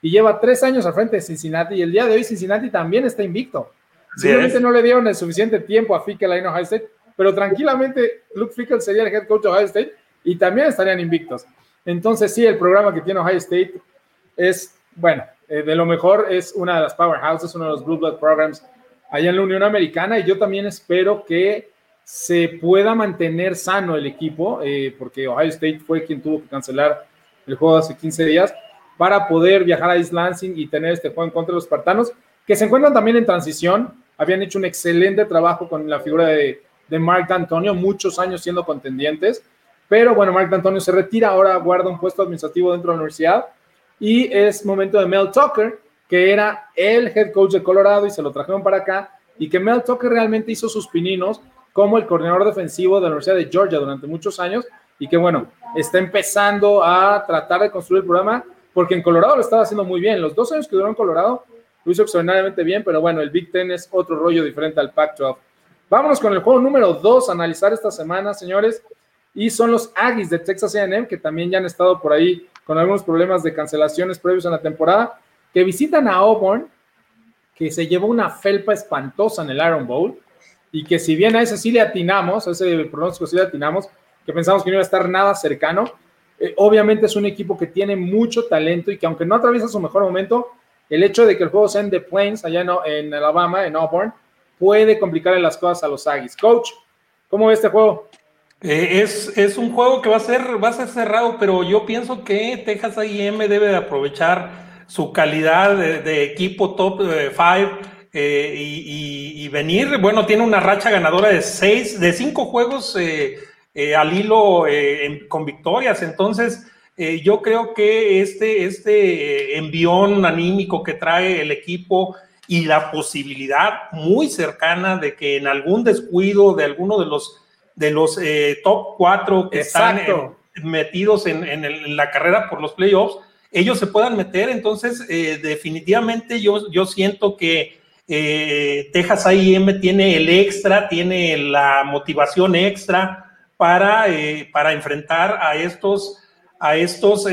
y lleva tres años al frente de Cincinnati y el día de hoy Cincinnati también está invicto. Simplemente no le dieron el suficiente tiempo a Fickel a Ohio State, pero tranquilamente Luke Fickel sería el head coach de Ohio State y también estarían invictos. Entonces sí, el programa que tiene Ohio State es, bueno, eh, de lo mejor es una de las powerhouses, uno de los Blue Blood Programs allá en la Unión Americana y yo también espero que se pueda mantener sano el equipo, eh, porque Ohio State fue quien tuvo que cancelar el juego hace 15 días para poder viajar a East Lansing y tener este juego en contra de los espartanos, que se encuentran también en transición. Habían hecho un excelente trabajo con la figura de, de Mark D'Antonio, muchos años siendo contendientes, pero bueno, Mark D'Antonio se retira, ahora guarda un puesto administrativo dentro de la universidad y es momento de Mel Tucker, que era el head coach de Colorado y se lo trajeron para acá, y que Mel Tucker realmente hizo sus pininos como el coordinador defensivo de la Universidad de Georgia durante muchos años, y que bueno, está empezando a tratar de construir el programa, porque en Colorado lo estaba haciendo muy bien. Los dos años que duró en Colorado lo hizo extraordinariamente bien, pero bueno, el Big Ten es otro rollo diferente al Pac-12. Vámonos con el juego número dos, analizar esta semana, señores, y son los Aggies de Texas A&M, que también ya han estado por ahí con algunos problemas de cancelaciones previos en la temporada, que visitan a Auburn, que se llevó una felpa espantosa en el Iron Bowl, y que si bien a ese sí le atinamos, a ese pronóstico sí le atinamos, que pensamos que no iba a estar nada cercano, eh, obviamente es un equipo que tiene mucho talento y que aunque no atraviesa su mejor momento, el hecho de que el juego sea en The Plains, allá en, Alabama, en Auburn, puede complicarle las cosas a los Aggies. Coach, ¿cómo ve este juego? Eh, es, es, un juego que va a ser, va a ser cerrado, pero yo pienso que Texas A&M debe de aprovechar su calidad de, equipo top 5 eh, eh, y, venir, bueno, tiene una racha ganadora de seis, de cinco juegos eh, al hilo con victorias. Entonces, yo creo que este, este envión anímico que trae el equipo y la posibilidad muy cercana de que en algún descuido de alguno de los, de los top 4 que están metidos en, en la carrera por los playoffs, ellos se puedan meter. Entonces, eh, definitivamente yo, yo siento que eh, Texas A&M tiene el extra, tiene la motivación extra para, eh, para enfrentar a estos, a estos,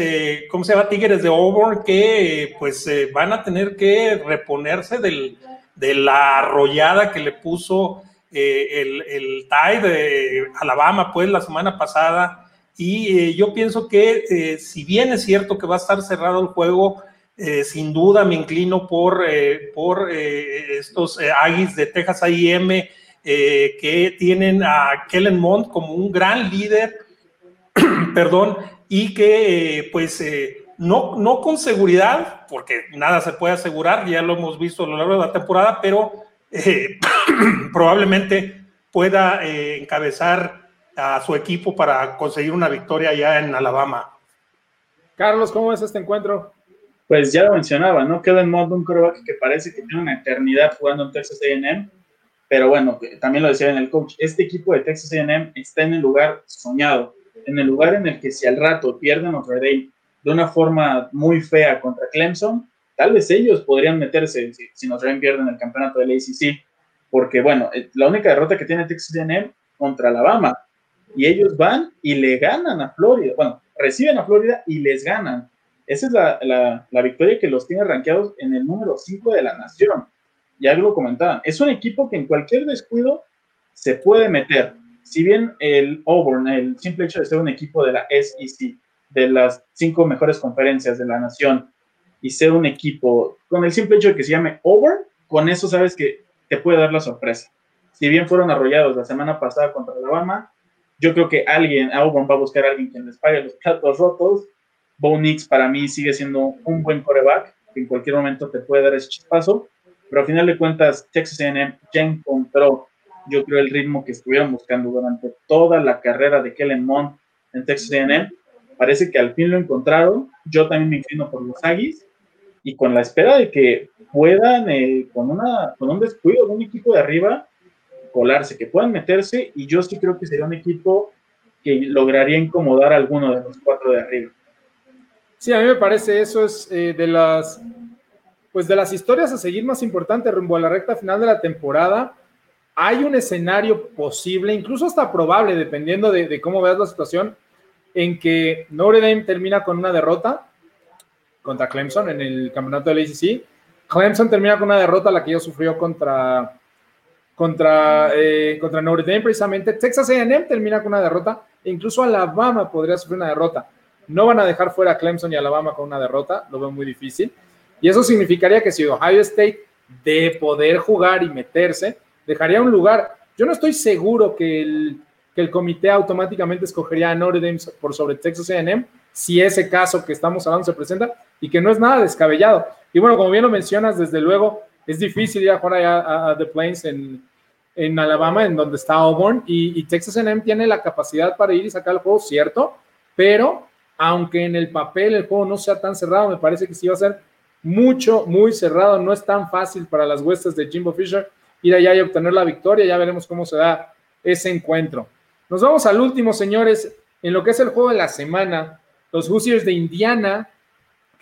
¿cómo se llama? Tigres de Auburn que pues van a tener que reponerse del, de la arrollada que le puso el, el Tide de Alabama pues la semana pasada. Y eh, yo pienso que eh, si bien es cierto que va a estar cerrado el juego, eh, sin duda me inclino por, por estos Aggies de Texas A&M que tienen a Kellen Mond como un gran líder, perdón, y que pues no, no con seguridad, porque nada se puede asegurar, ya lo hemos visto a lo largo de la temporada, pero eh, probablemente pueda eh, encabezar a su equipo para conseguir una victoria ya en Alabama. Carlos, ¿cómo es este encuentro? Pues ya lo mencionaba, ¿no? Queda en modo un coreback que parece que tiene una eternidad jugando en Texas AM, pero bueno, también lo decía en el coach, este equipo de Texas AM está en el lugar soñado, en el lugar en el que si al rato pierden Notre Dame de una forma muy fea contra Clemson, tal vez ellos podrían meterse si, Notre Dame pierden el campeonato del ACC, porque bueno, eh, la única derrota que tiene Texas AM contra Alabama, y ellos van y le ganan a Florida, bueno, reciben a Florida y les ganan. Esa es la, la, victoria que los tiene rankeados en el número 5 de la nación. Ya lo comentaban. Es un equipo que en cualquier descuido se puede meter. Si bien el Auburn, el simple hecho de ser un equipo de la SEC, de las cinco mejores conferencias de la nación, y ser un equipo con el simple hecho de que se llame Auburn, con eso sabes que te puede dar la sorpresa. Si bien fueron arrollados la semana pasada contra Alabama, yo creo que alguien, Auburn va a buscar a alguien quien les pague los platos rotos. Bo Nix para mí sigue siendo un buen coreback, que en cualquier momento te puede dar ese chispazo, pero al final de cuentas Texas A&M ya encontró, yo creo, el ritmo que estuvieron buscando durante toda la carrera de Kellen Mond en Texas A&M. Parece que al fin lo encontraron. Yo también me inclino por los Aggies y con la espera de que puedan, eh, con, una, con un descuido de un equipo de arriba, colarse, que puedan meterse, y yo sí creo que sería un equipo que lograría incomodar a alguno de los cuatro de arriba. Sí, a mí me parece eso es eh, de las pues de las historias a seguir más importante rumbo a la recta final de la temporada. Hay un escenario posible, incluso hasta probable, dependiendo de, cómo veas la situación, en que Notre Dame termina con una derrota contra Clemson en el campeonato del ACC. Clemson termina con una derrota, la que ya sufrió contra, contra, eh, contra Notre Dame precisamente. Texas AM termina con una derrota e incluso Alabama podría sufrir una derrota. No van a dejar fuera a Clemson y Alabama con una derrota, lo veo muy difícil. Y eso significaría que si Ohio State de poder jugar y meterse, dejaría un lugar. Yo no estoy seguro que el, que el comité automáticamente escogería a Notre Dame por sobre Texas AM, si ese caso que estamos hablando se presenta y que no es nada descabellado. Y bueno, como bien lo mencionas, desde luego es difícil ir a jugar allá a, The Plains en, en, Alabama, en donde está Auburn, y, y Texas AM tiene la capacidad para ir y sacar el juego, cierto, pero aunque en el papel el juego no sea tan cerrado, me parece que sí va a ser mucho, muy cerrado. No es tan fácil para las huestes de Jimbo Fisher ir allá y obtener la victoria. Ya veremos cómo se da ese encuentro. Nos vamos al último, señores, en lo que es el juego de la semana. Los Hoosiers de Indiana,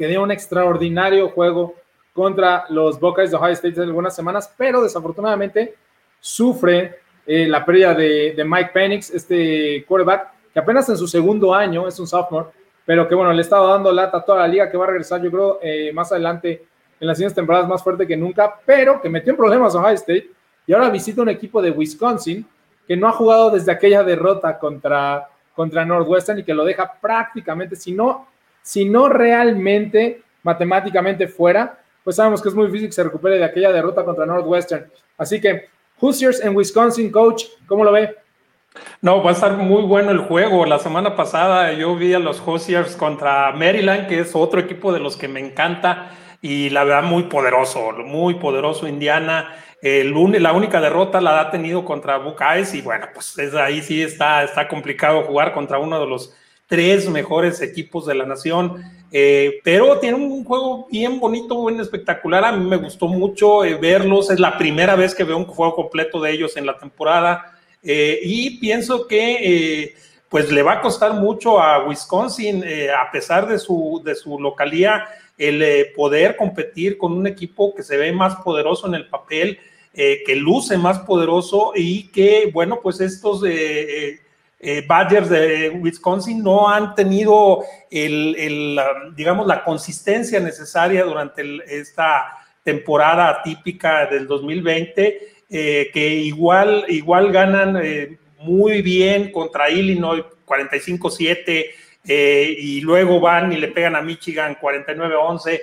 que dio un extraordinario juego contra los Buckeyes de Ohio State hace algunas semanas, pero desafortunadamente sufre eh, la pérdida de, Mike Penix, este quarterback, que apenas en su segundo año, es un sophomore, pero que bueno, le he estado dando lata a toda la liga que va a regresar, yo creo, eh, más adelante en las siguientes temporadas más fuerte que nunca, pero que metió en problemas a Ohio State y ahora visita un equipo de Wisconsin que no ha jugado desde aquella derrota contra, contra Northwestern y que lo deja prácticamente, si no, si no realmente matemáticamente fuera, pues sabemos que es muy difícil que se recupere de aquella derrota contra Northwestern. Así que Hoosiers en Wisconsin, coach, ¿cómo lo ve? No, va a estar muy bueno el juego. La semana pasada yo vi a los Hoosiers contra Maryland, que es otro equipo de los que me encanta y la verdad muy poderoso, muy poderoso Indiana. El la única derrota la ha tenido contra Buckeyes y bueno, pues es, ahí sí está, está complicado jugar contra uno de los tres mejores equipos de la nación. Eh, pero tiene un juego bien bonito, bien espectacular. A mí me gustó mucho eh, verlos. Es la primera vez que veo un juego completo de ellos en la temporada. Eh, y pienso que pues le va a costar mucho a Wisconsin, a pesar de su, de su localía, el poder competir con un equipo que se ve más poderoso en el papel, que luce más poderoso y que, bueno, pues estos... Badgers de Wisconsin no han tenido el, digamos, la consistencia necesaria durante esta temporada típica del 2020 eh, que igual, igual ganan eh, muy bien contra Illinois 45-7 eh, y luego van y le pegan a Michigan 49-11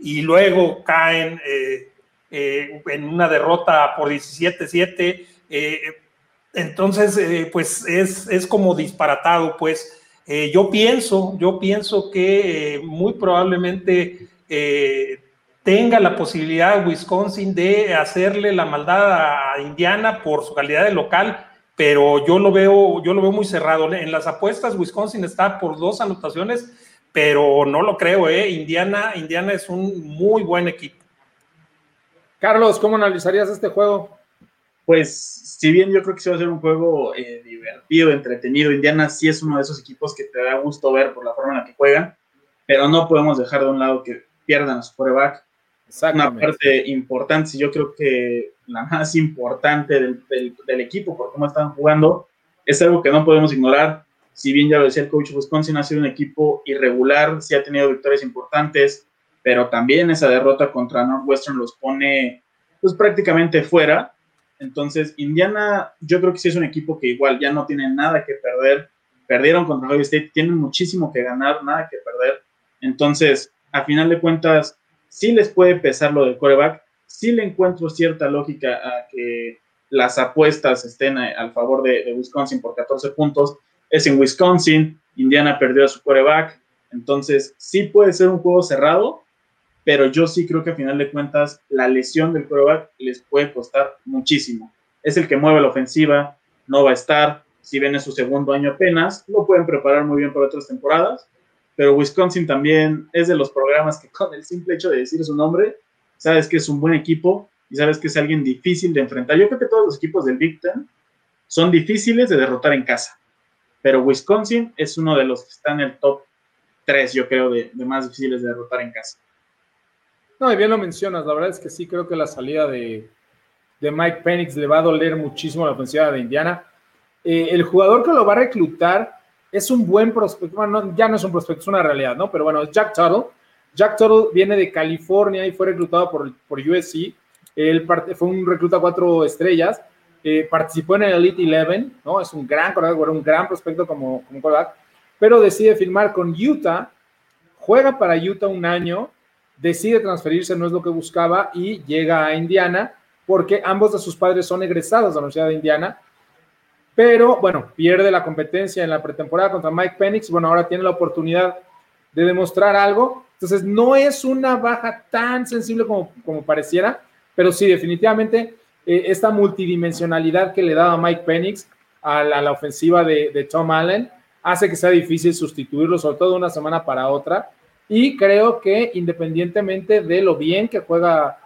y luego caen en una derrota por 17-7. Entonces, pues es, es, como disparatado, pues. Eh, yo pienso, yo pienso que eh, muy probablemente eh, tenga la posibilidad Wisconsin de hacerle la maldad a Indiana por su calidad de local, pero yo lo veo, yo lo veo muy cerrado. En las apuestas, Wisconsin está por dos anotaciones, pero no lo creo, ¿eh? Indiana, Indiana es un muy buen equipo. Carlos, ¿cómo analizarías este juego? Pues, si bien yo creo que se va a ser un juego eh, divertido, entretenido, Indiana sí es uno de esos equipos que te da gusto ver por la forma en la que juegan, pero no podemos dejar de un lado que pierdan a su coreback una parte importante, yo creo que la más importante del, del, equipo por cómo están jugando, es algo que no podemos ignorar. Si bien ya lo decía el coach Wisconsin, ha sido un equipo irregular, sí ha tenido victorias importantes, pero también esa derrota contra Northwestern los pone pues prácticamente fuera. Entonces, Indiana, yo creo que sí es un equipo que igual ya no tiene nada que perder. Perdieron contra Ohio State, tienen muchísimo que ganar, nada que perder. Entonces, a final de cuentas, sí les puede pesar lo del coreback, sí le encuentro cierta lógica a que las apuestas estén al favor de, Wisconsin por 14 puntos. Es en Wisconsin, Indiana perdió a su coreback, entonces sí puede ser un juego cerrado, pero yo sí creo que a final de cuentas la lesión del coreback les puede costar muchísimo. Es el que mueve la ofensiva, no va a estar, si viene su segundo año apenas, lo pueden preparar muy bien para otras temporadas, pero Wisconsin también es de los programas que con el simple hecho de decir su nombre, sabes que es un buen equipo y sabes que es alguien difícil de enfrentar. Yo creo que todos los equipos del Big Ten son difíciles de derrotar en casa, pero Wisconsin es uno de los que está en el top 3, yo creo, de, más difíciles de derrotar en casa. No, y bien lo mencionas, la verdad es que sí creo que la salida de, Mike Penix le va a doler muchísimo a la ofensiva de Indiana. Eh, el jugador que lo va a reclutar es un buen prospecto, bueno, ya no es un prospecto, es una realidad, ¿no? Pero bueno, Jack Tuttle. Jack Tuttle viene de California y fue reclutado por, por USC. Él fue un recluta cuatro estrellas. Eh, participó en el Elite Eleven, ¿no? Es un gran un gran prospecto como, como pero decide firmar con Utah, juega para Utah un año, decide transferirse, no es lo que buscaba, y llega a Indiana, porque ambos de sus padres son egresados de la Universidad de Indiana, pero bueno, pierde la competencia en la pretemporada contra Mike Penix. Bueno, ahora tiene la oportunidad de demostrar algo. Entonces, no es una baja tan sensible como, como pareciera, pero sí, definitivamente, eh, esta multidimensionalidad que le daba Mike Penix a la, ofensiva de, Tom Allen hace que sea difícil sustituirlo, sobre todo de una semana para otra. Y creo que independientemente de lo bien que juega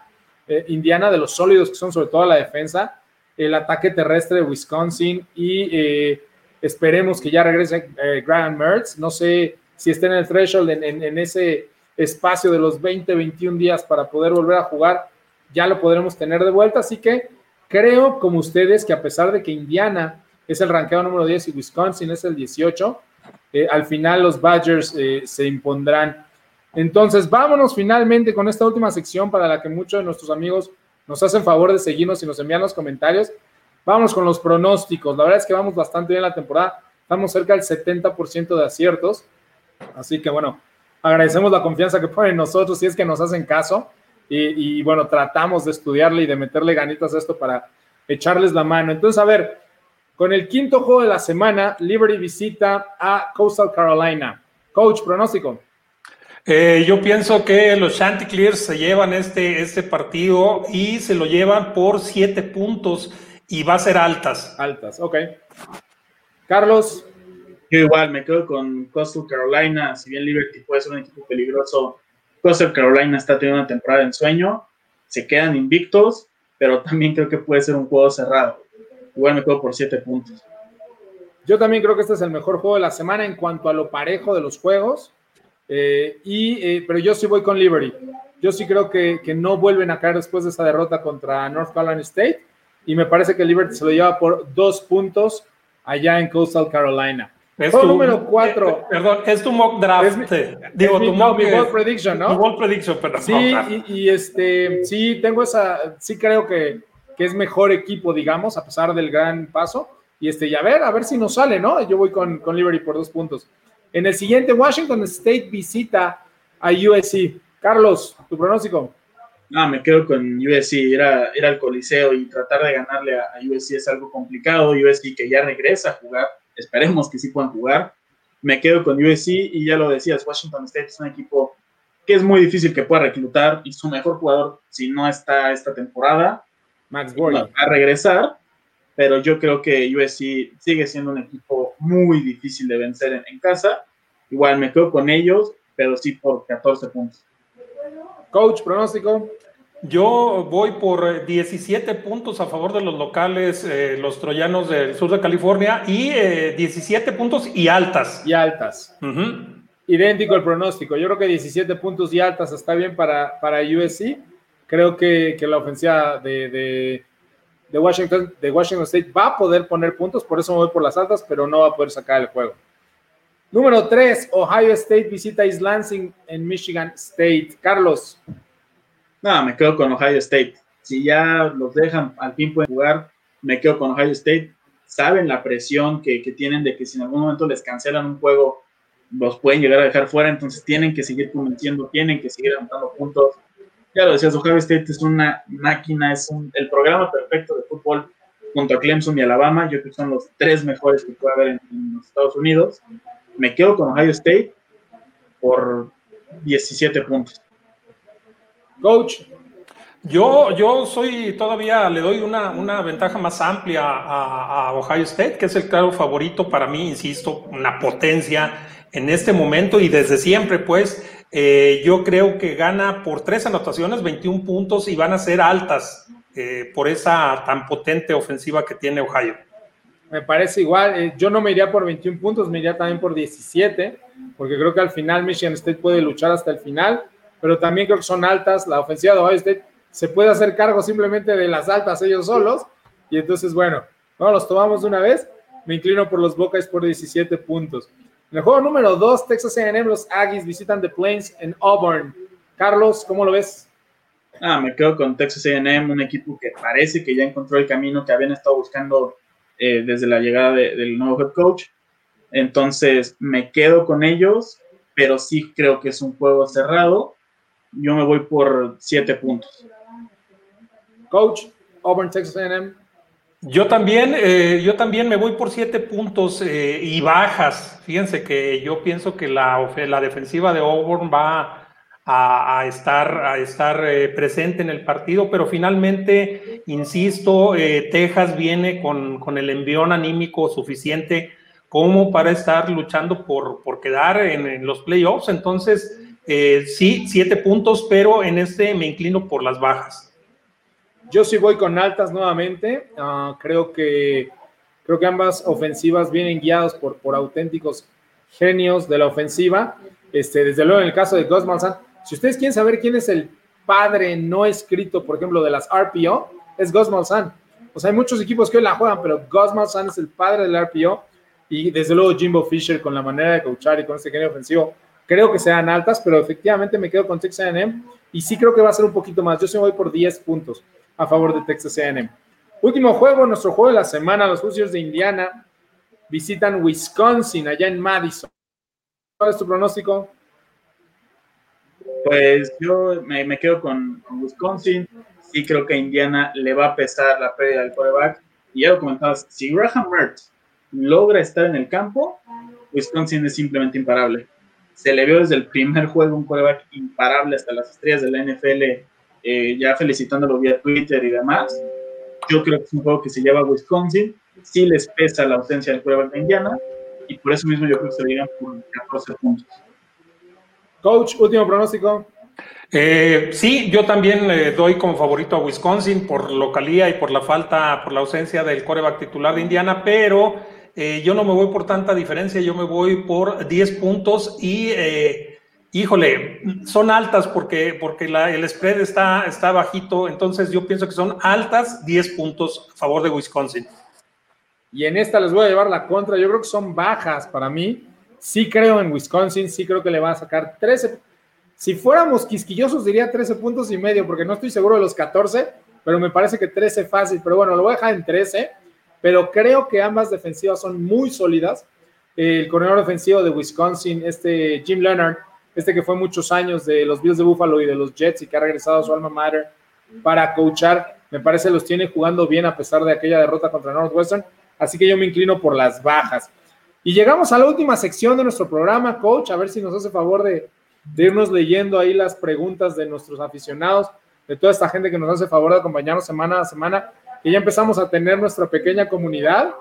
eh, Indiana, de los sólidos que son sobre todo la defensa, el ataque terrestre de Wisconsin y eh, esperemos que ya regrese eh, Graham Mertz. No sé si está en el threshold, en, ese espacio de los 20, 21 días para poder volver a jugar, ya lo podremos tener de vuelta. Así que creo, como ustedes, que a pesar de que Indiana es el ranqueado número 10 y Wisconsin es el 18, eh, al final los Badgers se impondrán. Entonces, vámonos finalmente con esta última sección para la que muchos de nuestros amigos nos hacen favor de seguirnos y nos envían los comentarios. Vamos con los pronósticos. La verdad es que vamos bastante bien la temporada. Estamos cerca del 70% de aciertos. Así que bueno, agradecemos la confianza que ponen nosotros si es que nos hacen caso. Y, bueno, tratamos de estudiarle y de meterle ganitas a esto para echarles la mano. Entonces, a ver, con el quinto juego de la semana, Liberty visita a Coastal Carolina. Coach, pronóstico. Eh, yo pienso que los Chanticleers se llevan este, este partido y se lo llevan por siete puntos y va a ser altas. Altas, ok. Carlos. Yo igual me quedo con Coastal Carolina. Si bien Liberty puede ser un equipo peligroso, Coastal Carolina está teniendo una temporada en sueño. Se quedan invictos, pero también creo que puede ser un juego cerrado. Igual me quedo por siete puntos. Yo también creo que este es el mejor juego de la semana en cuanto a lo parejo de los juegos. Eh, y, eh, pero yo sí voy con Liberty. Yo sí creo que, que, no vuelven a caer después de esa derrota contra North Carolina State. Y me parece que Liberty se lo lleva por dos puntos allá en Coastal Carolina. Es tu, número cuatro. Eh, perdón, es tu mock draft. Digo, tu mock, prediction, ¿no? Tu mock prediction, perdón. Sí, y, y, este, sí, tengo esa, sí creo que, que, es mejor equipo, digamos, a pesar del gran paso. Y este, y a ver, a ver si nos sale, ¿no? Yo voy con, con Liberty por dos puntos. En el siguiente, Washington State visita a USC. Carlos, tu pronóstico. No, me quedo con USC, era, era el Coliseo y tratar de ganarle a, USC es algo complicado. USC que ya regresa a jugar, esperemos que sí puedan jugar. me quedo con USC y ya lo decías, Washington State es un equipo que es muy difícil que pueda reclutar y su mejor jugador, si no está esta temporada, Max Gorley. va a regresar, pero yo creo que USC sigue siendo un equipo muy difícil de vencer en, en casa. Igual me quedo con ellos, pero sí por 14 puntos. Coach, pronóstico. Yo voy por 17 puntos a favor de los locales, eh, los troyanos del sur de California, y eh, 17 puntos y altas. Y altas. Idéntico el pronóstico. Yo creo que 17 puntos y altas está bien para, para USC. Creo que, que la ofensiva de, de, de Washington, de Washington State va a poder poner puntos, por eso me voy por las altas, pero no va a poder sacar el juego. Número 3, Ohio State visita East en Michigan State. Carlos, No, me quedo con Ohio State. Si ya los dejan, al fin pueden jugar, me quedo con Ohio State. Saben la presión que, que tienen de que si en algún momento les cancelan un juego, los pueden llegar a dejar fuera, entonces tienen que seguir convenciendo, tienen que seguir anotando puntos. Ya lo decías, Ohio State es una máquina, es un- el programa perfecto de fútbol junto a Clemson y Alabama. Yo creo que son los tres mejores que puede haber en, los Estados Unidos. Me quedo con Ohio State por 17 puntos. coach, Yo, yo soy todavía, le doy una, una ventaja más amplia a, a Ohio State, que es el claro favorito para mí, insisto, una potencia en este momento y desde siempre, pues, eh, yo creo que gana por tres anotaciones, 21 puntos y van a ser altas eh, por esa tan potente ofensiva que tiene Ohio. me parece igual. Eh, yo no me iría por 21 puntos, me iría también por 17, porque creo que al final Michigan State puede luchar hasta el final, pero también creo que son altas. La ofensiva de Ohio State se puede hacer cargo simplemente de las altas ellos solos, y entonces, bueno, no los tomamos de una vez. Me inclino por los Buckeyes por 17 puntos. En el juego número 2, Texas A&M, los Aggies visitan The Plains en Auburn. Carlos, ¿cómo lo ves? Ah, me quedo con Texas A&M, un equipo que parece que ya encontró el camino que habían estado buscando eh, desde la llegada de- del nuevo head coach. Entonces, me quedo con ellos, pero sí creo que es un juego cerrado. Yo me voy por siete puntos. Coach, Auburn, Texas A&M. Yo también, eh, yo también me voy por siete puntos eh, y bajas. Fíjense que yo pienso que la, la defensiva de Auburn va a, estar, eh, presente en el partido, pero finalmente, insisto, eh, Texas viene con, el envión anímico suficiente como para estar luchando por, quedar en, en los playoffs. Entonces, sí, siete puntos, pero en este me inclino por las bajas. Yo sí voy con altas nuevamente. Ah, creo que creo que ambas ofensivas vienen guiadas por, por auténticos genios de la ofensiva. Este, desde luego, en el caso de Gus Malzahn, si ustedes quieren saber quién es el padre no escrito, por ejemplo, de las RPO, es Gus Malzahn. O sea, hay muchos equipos que hoy la juegan, pero Gus Malzahn es el padre del RPO. Y desde luego Jimbo Fisher con la manera de coachar y con este genio ofensivo, creo que sean altas, pero efectivamente me quedo con Texas A&M y sí creo que va a ser un poquito más. Yo sí me voy por 10 puntos a favor de Texas A&M. Último juego, nuestro juego de la semana, los Hoosiers de Indiana visitan Wisconsin, allá en Madison. ¿Cuál es tu pronóstico? Pues yo me, quedo con, con Wisconsin. Sí creo que a Indiana le va a pesar la pérdida del quarterback. Y ya lo comentabas, si Graham Mertz logra estar en el campo, Wisconsin es simplemente imparable. Se le vio desde el primer juego un quarterback imparable hasta las estrellas de la NFL, eh, ya felicitándolo vía Twitter y demás. Yo creo que es un juego que se lleva a Wisconsin. Sí les pesa la ausencia del quarterback de Indiana. Y por eso mismo yo creo que se llegan por 14 puntos. Coach, último pronóstico. Eh, sí, yo también eh, doy como favorito a Wisconsin por localía y por la falta, por la ausencia del coreback titular de Indiana, pero eh, yo no me voy por tanta diferencia, yo me voy por 10 puntos y, eh, híjole, son altas porque, porque el spread está, está bajito, entonces yo pienso que son altas 10 puntos a favor de Wisconsin. Y en esta les voy a llevar la contra. Yo creo que son bajas para mí. Sí creo en Wisconsin, sí creo que le va a sacar 13. Si fuéramos quisquillosos diría 13 puntos y medio, porque no estoy seguro de los 14, pero me parece que 13 fácil. Pero bueno, lo voy a dejar en 13. Pero creo que ambas defensivas son muy sólidas. El corredor defensivo de Wisconsin, este Jim Leonard, este que fue muchos años de los Bills de Buffalo y de los Jets y que ha regresado a su alma mater para coachar, me parece los tiene jugando bien a pesar de aquella derrota contra Northwestern. Así que yo me inclino por las bajas. Y llegamos a la última sección de nuestro programa, coach, a ver si nos hace favor de, irnos leyendo ahí las preguntas de nuestros aficionados, de toda esta gente que nos hace favor de acompañarnos semana a semana, que ya empezamos a tener nuestra pequeña comunidad.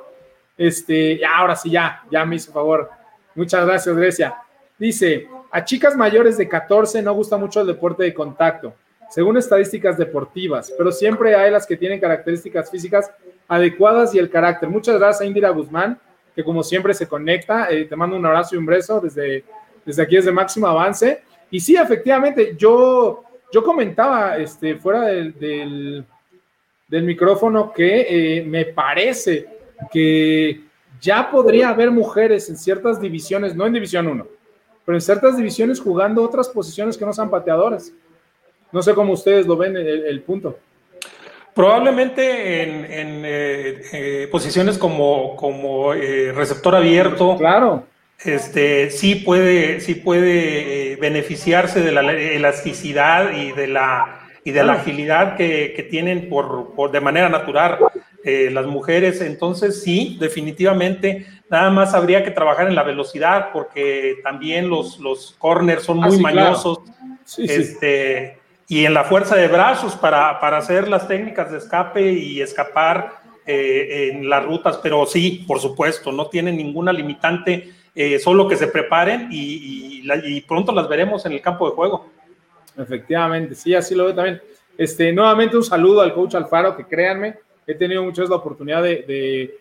Este, ahora sí, ya, ya me hizo favor. Muchas gracias, Grecia. Dice, a chicas mayores de 14 no gusta mucho el deporte de contacto, según estadísticas deportivas, pero siempre hay las que tienen características físicas adecuadas y el carácter. Muchas gracias Indira Guzmán, que como siempre se conecta. Eh, te mando un abrazo y un beso desde, desde aquí, desde Máximo Avance. Y sí, efectivamente, yo, yo comentaba este, fuera del, del, micrófono que eh, me parece que ya podría haber mujeres en ciertas divisiones, no en División 1, pero en ciertas divisiones jugando otras posiciones que no sean pateadoras. No sé cómo ustedes lo ven el punto. Probablemente en, eh, eh, posiciones como, como eh, receptor abierto. Claro. Este, sí puede, sí puede beneficiarse de la elasticidad y de la, y de la agilidad que, que tienen por, por, de manera natural las mujeres. Entonces, sí, definitivamente, nada más habría que trabajar en la velocidad porque también los, los corners son ah, muy mañosos. este, y en la fuerza de brazos para, para hacer las técnicas de escape y escapar eh, en las rutas, pero sí, por supuesto, no tienen ninguna limitante, eh, solo que se preparen y, y, pronto las veremos en el campo de juego. Efectivamente, sí, así lo veo también. Este, nuevamente un saludo al coach Alfaro, que créanme, he tenido muchas la oportunidad de, de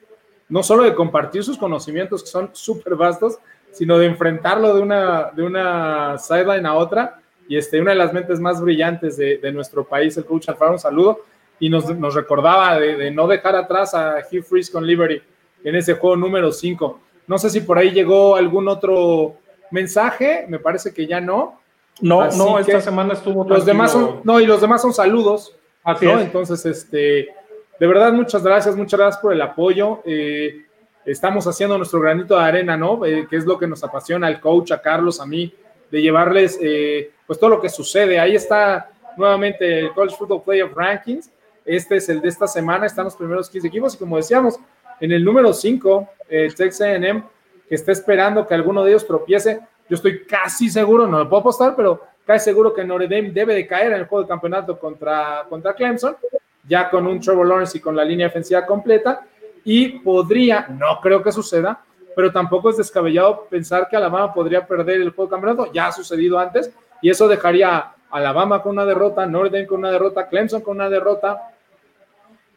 no solo de compartir sus conocimientos, que son súper vastos, sino de enfrentarlo de una, de una sideline a otra y este, una de las mentes más brillantes de, nuestro país, el coach Alfaro, un saludo, y nos, recordaba de, no dejar atrás a Hugh Freeze con Liberty en ese juego número 5. No sé si por ahí llegó algún otro mensaje, me parece que ya no. No, no, esta semana estuvo los demás son, No, y los demás son saludos. Así Entonces, este, de verdad, muchas gracias, muchas gracias por el apoyo. Eh, estamos haciendo nuestro granito de arena, ¿no? Eh, que es lo que nos apasiona al coach, a Carlos, a mí, de llevarles eh, pues todo lo que sucede. Ahí está nuevamente el College Football Playoff Rankings. Este es el de esta semana, están los primeros 15 equipos y como decíamos, en el número 5, el Texas A&M, que está esperando que alguno de ellos tropiece. Yo estoy casi seguro, no lo puedo apostar, pero casi seguro que Notre Dame debe de caer en el juego de campeonato contra, contra Clemson, ya con un Trevor Lawrence y con la línea defensiva completa. Y podría, no creo que suceda, pero tampoco es descabellado pensar que Alabama podría perder el juego de campeonato. Ya ha sucedido antes y eso dejaría a Alabama con una derrota, Northern con una derrota, Clemson con una derrota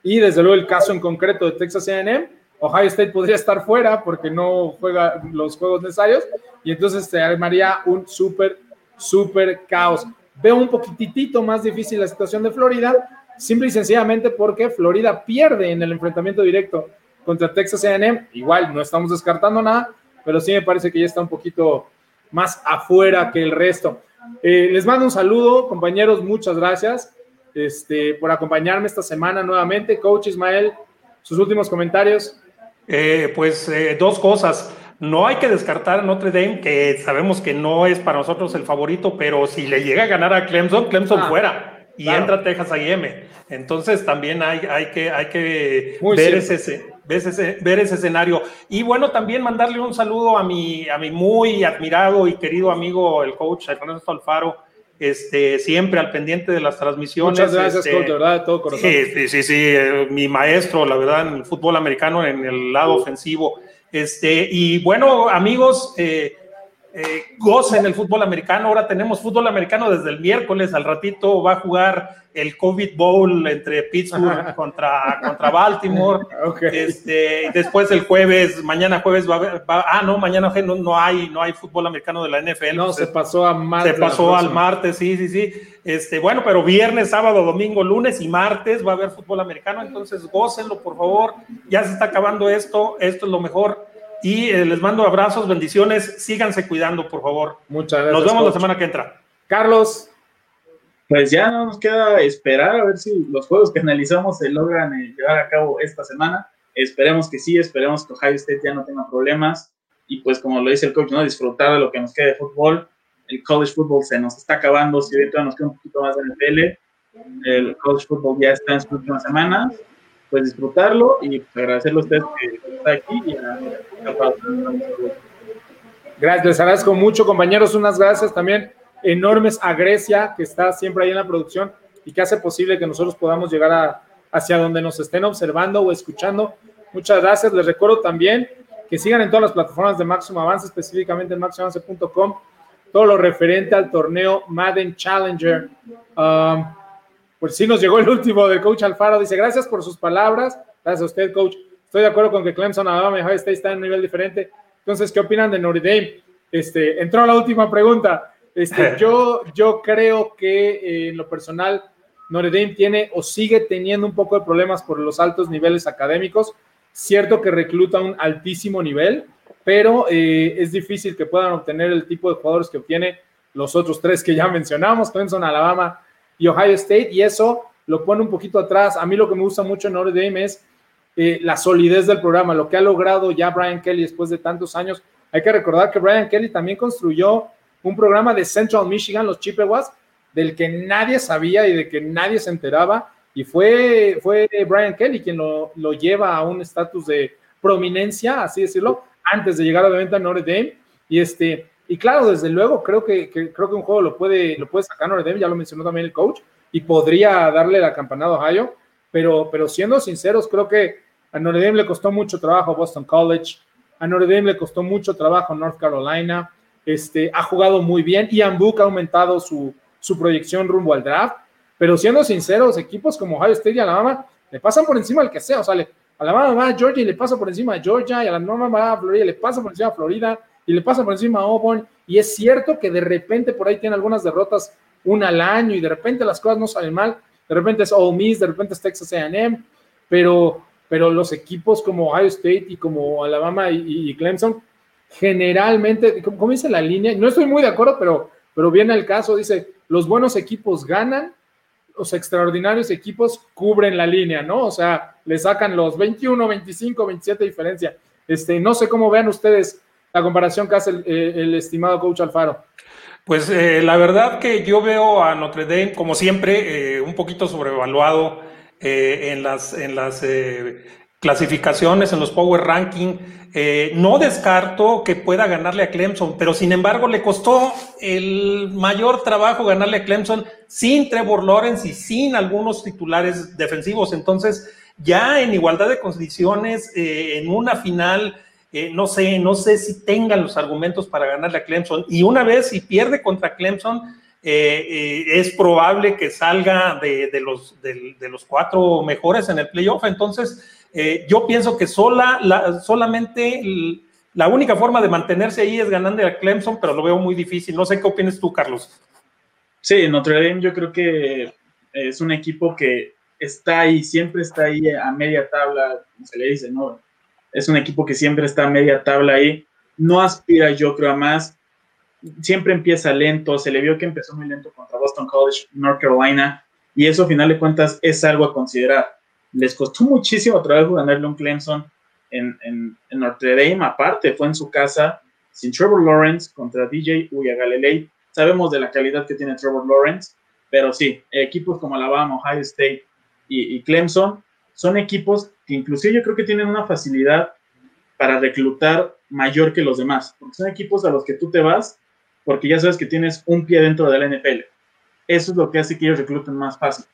y desde luego el caso en concreto de Texas A&M, Ohio State podría estar fuera porque no juega los juegos necesarios y entonces se armaría un súper, súper caos. Veo un poquitito más difícil la situación de Florida, simple y sencillamente porque Florida pierde en el enfrentamiento directo contra Texas A&M. Igual no estamos descartando nada, pero sí me parece que ya está un poquito más afuera que el resto. Eh, les mando un saludo, compañeros, muchas gracias este, por acompañarme esta semana nuevamente. Coach Ismael, sus últimos comentarios. Eh, pues eh, dos cosas. No hay que descartar a Notre Dame, que sabemos que no es para nosotros el favorito, pero si le llega a ganar a Clemson, Clemson ah, fuera y entra Texas A&M. Entonces también hay, hay que, hay que ver ese, ver ese, escenario. Y bueno, también mandarle un saludo a mi, a mi muy admirado y querido amigo, el coach Ernesto Alfaro, este, siempre al pendiente de las transmisiones. Muchas gracias, este, coach, de verdad, de todo corazón. Sí, sí, sí, eh, mi maestro, la verdad, en el fútbol americano, en el lado ofensivo. Este, y bueno, amigos, eh, eh, gocen el fútbol americano. Ahora tenemos fútbol americano desde el miércoles. Al ratito va a jugar el COVID Bowl entre Pittsburgh contra, contra Baltimore. Este, después el jueves, mañana jueves va a haber. ah, no, mañana no, no, hay, no hay fútbol americano de la NFL. No, se pasó a martes. Se pasó al martes, sí, sí, sí. Este, bueno, pero viernes, sábado, domingo, lunes y martes va a haber fútbol americano. Entonces, gócenlo, por favor. Ya se está acabando esto. Esto es lo mejor y eh, les mando abrazos, bendiciones, síganse cuidando, por favor. Muchas gracias. Nos vemos la semana que entra. Carlos. Pues ya no nos queda esperar a ver si los juegos que analizamos se logran eh, llevar a cabo esta semana. Esperemos que sí, esperemos que Ohio State ya no tenga problemas y pues como lo dice el coach, ¿no? disfrutar de lo que nos queda de fútbol. El college football se nos está acabando, si todavía nos queda un poquito más de NFL. El college football ya está en sus últimas semanas pues disfrutarlo y agradecerle a ustedes que está aquí y Gracias, les agradezco mucho, compañeros. Unas gracias también enormes a Grecia, que está siempre ahí en la producción y que hace posible que nosotros podamos llegar a, hacia donde nos estén observando o escuchando. Muchas gracias. Les recuerdo también que sigan en todas las plataformas de Máximo Avance, específicamente en máximoavance.com, todo lo referente al torneo Madden Challenger. Um, pues sí, nos llegó el último del coach Alfaro. Dice, gracias por sus palabras. Gracias a usted, coach. Estoy de acuerdo con que Clemson, Alabama y Ohio State están en un nivel diferente. Entonces, ¿qué opinan de Notre Dame? Este, entró la última pregunta. Este, yo, yo creo que eh, en lo personal, Notre Dame tiene o sigue teniendo un poco de problemas por los altos niveles académicos. Cierto que recluta un altísimo nivel, pero eh, es difícil que puedan obtener el tipo de jugadores que obtiene los otros tres que ya mencionamos, Clemson, Alabama y Ohio State, y eso lo pone un poquito atrás. A mí lo que me gusta mucho en Notre Dame es eh, la solidez del programa, lo que ha logrado ya Brian Kelly después de tantos años. Hay que recordar que Brian Kelly también construyó un programa de Central Michigan, los Chippewas, del que nadie sabía y de que nadie se enteraba. Y fue, fue Brian Kelly quien lo, lo lleva a un estatus de prominencia, así decirlo, antes de llegar obviamente a Notre Dame. Y este, y claro, desde luego, creo que, creo que un juego lo puede, lo puede sacar Notre Dame, ya lo mencionó también el coach, y podría darle la campanada a Ohio, pero, pero siendo sinceros, creo que a Notre Dame le costó mucho trabajo a Boston College, a Notre Dame le costó mucho trabajo a North Carolina, este, ha jugado muy bien, y Book ha aumentado su, su proyección rumbo al draft, pero siendo sinceros, equipos como Ohio State y Alabama le pasan por encima al que sea, o sea, le, Alabama va a Georgia y le pasa por encima a Georgia, y Alabama va a Florida y le pasa por encima a Florida, y le pasa por encima a Auburn, y es cierto que de repente por ahí tiene algunas derrotas una al año, y de repente las cosas no salen mal, de repente es Ole Miss, de repente es Texas A&M, pero, pero los equipos como Ohio State y como Alabama y, Clemson, generalmente, como, dice la línea, no estoy muy de acuerdo, pero, pero viene el caso, dice, los buenos equipos ganan, los extraordinarios equipos cubren la línea, ¿no? O sea, le sacan los 21, 25, 27 diferencia. Este, no sé cómo vean ustedes la comparación que hace el, estimado coach Alfaro. Pues eh, la verdad que yo veo a Notre Dame, como siempre, eh, un poquito sobrevaluado eh, en las, en las clasificaciones, en los Power Ranking. no descarto que pueda ganarle a Clemson, pero sin embargo le costó el mayor trabajo ganarle a Clemson sin Trevor Lawrence y sin algunos titulares defensivos. Entonces, ya en igualdad de condiciones, en una final, no sé, no sé si tengan los argumentos para ganarle a Clemson. Y una vez si pierde contra Clemson, eh, eh, es probable que salga de, los, cuatro mejores en el playoff. Entonces, eh, yo pienso que sola, la, solamente la única forma de mantenerse ahí es ganando a Clemson, pero lo veo muy difícil. No sé qué opinas tú, Carlos. Sí, Notre Dame yo creo que es un equipo que está ahí, siempre está ahí a media tabla, como se le dice, ¿no? Es un equipo que siempre está a media tabla ahí, no aspira yo creo a más, siempre empieza lento, se le vio que empezó muy lento contra Boston College, North Carolina, y eso a final de cuentas es algo a considerar. Les costó muchísimo trabajo ganarle un Clemson en, Notre Dame, aparte fue en su casa, sin Trevor Lawrence contra DJ Uyagalelei. Sabemos de la calidad que tiene Trevor Lawrence, pero sí, equipos como Alabama, Ohio State y Clemson son equipos que inclusive yo creo que tienen una facilidad para reclutar mayor que los demás, son equipos a los que tú te vas porque ya sabes que tienes un pie dentro de la NFL. Eso es lo que hace que ellos recluten más fácil.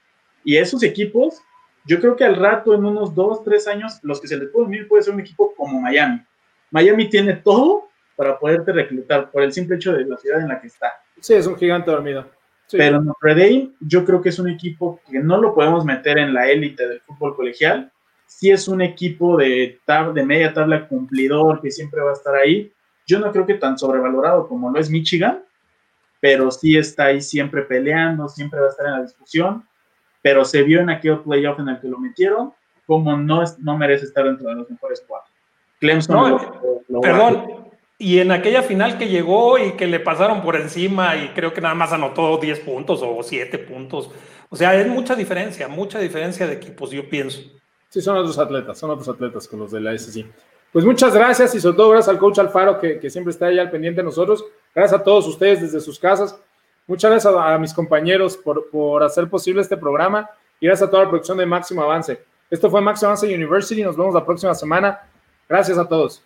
Y esos equipos, yo creo que al rato, en unos dos, tres años, los que se les puede unir puede ser un equipo como Miami. Miami tiene todo para poderte reclutar por el simple hecho de la ciudad en la que está. Sí, es un gigante dormido. Pero Notre Dame, yo creo que es un equipo que no lo podemos meter en la élite del fútbol colegial. Sí es un equipo de, tab de media tabla cumplidor que siempre va a estar ahí. Yo no creo que tan sobrevalorado como lo es Michigan, pero sí está ahí siempre peleando, siempre va a estar en la discusión. Pero se vio en aquel playoff en el que lo metieron, como no, no merece estar dentro de los mejores cuatro. Clemson. perdón, y en aquella final que llegó y que le pasaron por encima y creo que nada más anotó 10 puntos o 7 puntos. O sea, es mucha diferencia, mucha diferencia de equipos, yo pienso. Sí, son otros atletas, son otros atletas con los de la SC. Pues muchas gracias y sobre todo gracias al coach Alfaro que, que siempre está ahí al pendiente de nosotros. Gracias a todos ustedes desde sus casas. Muchas gracias a, mis compañeros por, por hacer posible este programa y gracias a toda la producción de Máximo Avance. Esto fue Max Avance University. Nos vemos la próxima semana. Gracias a todos.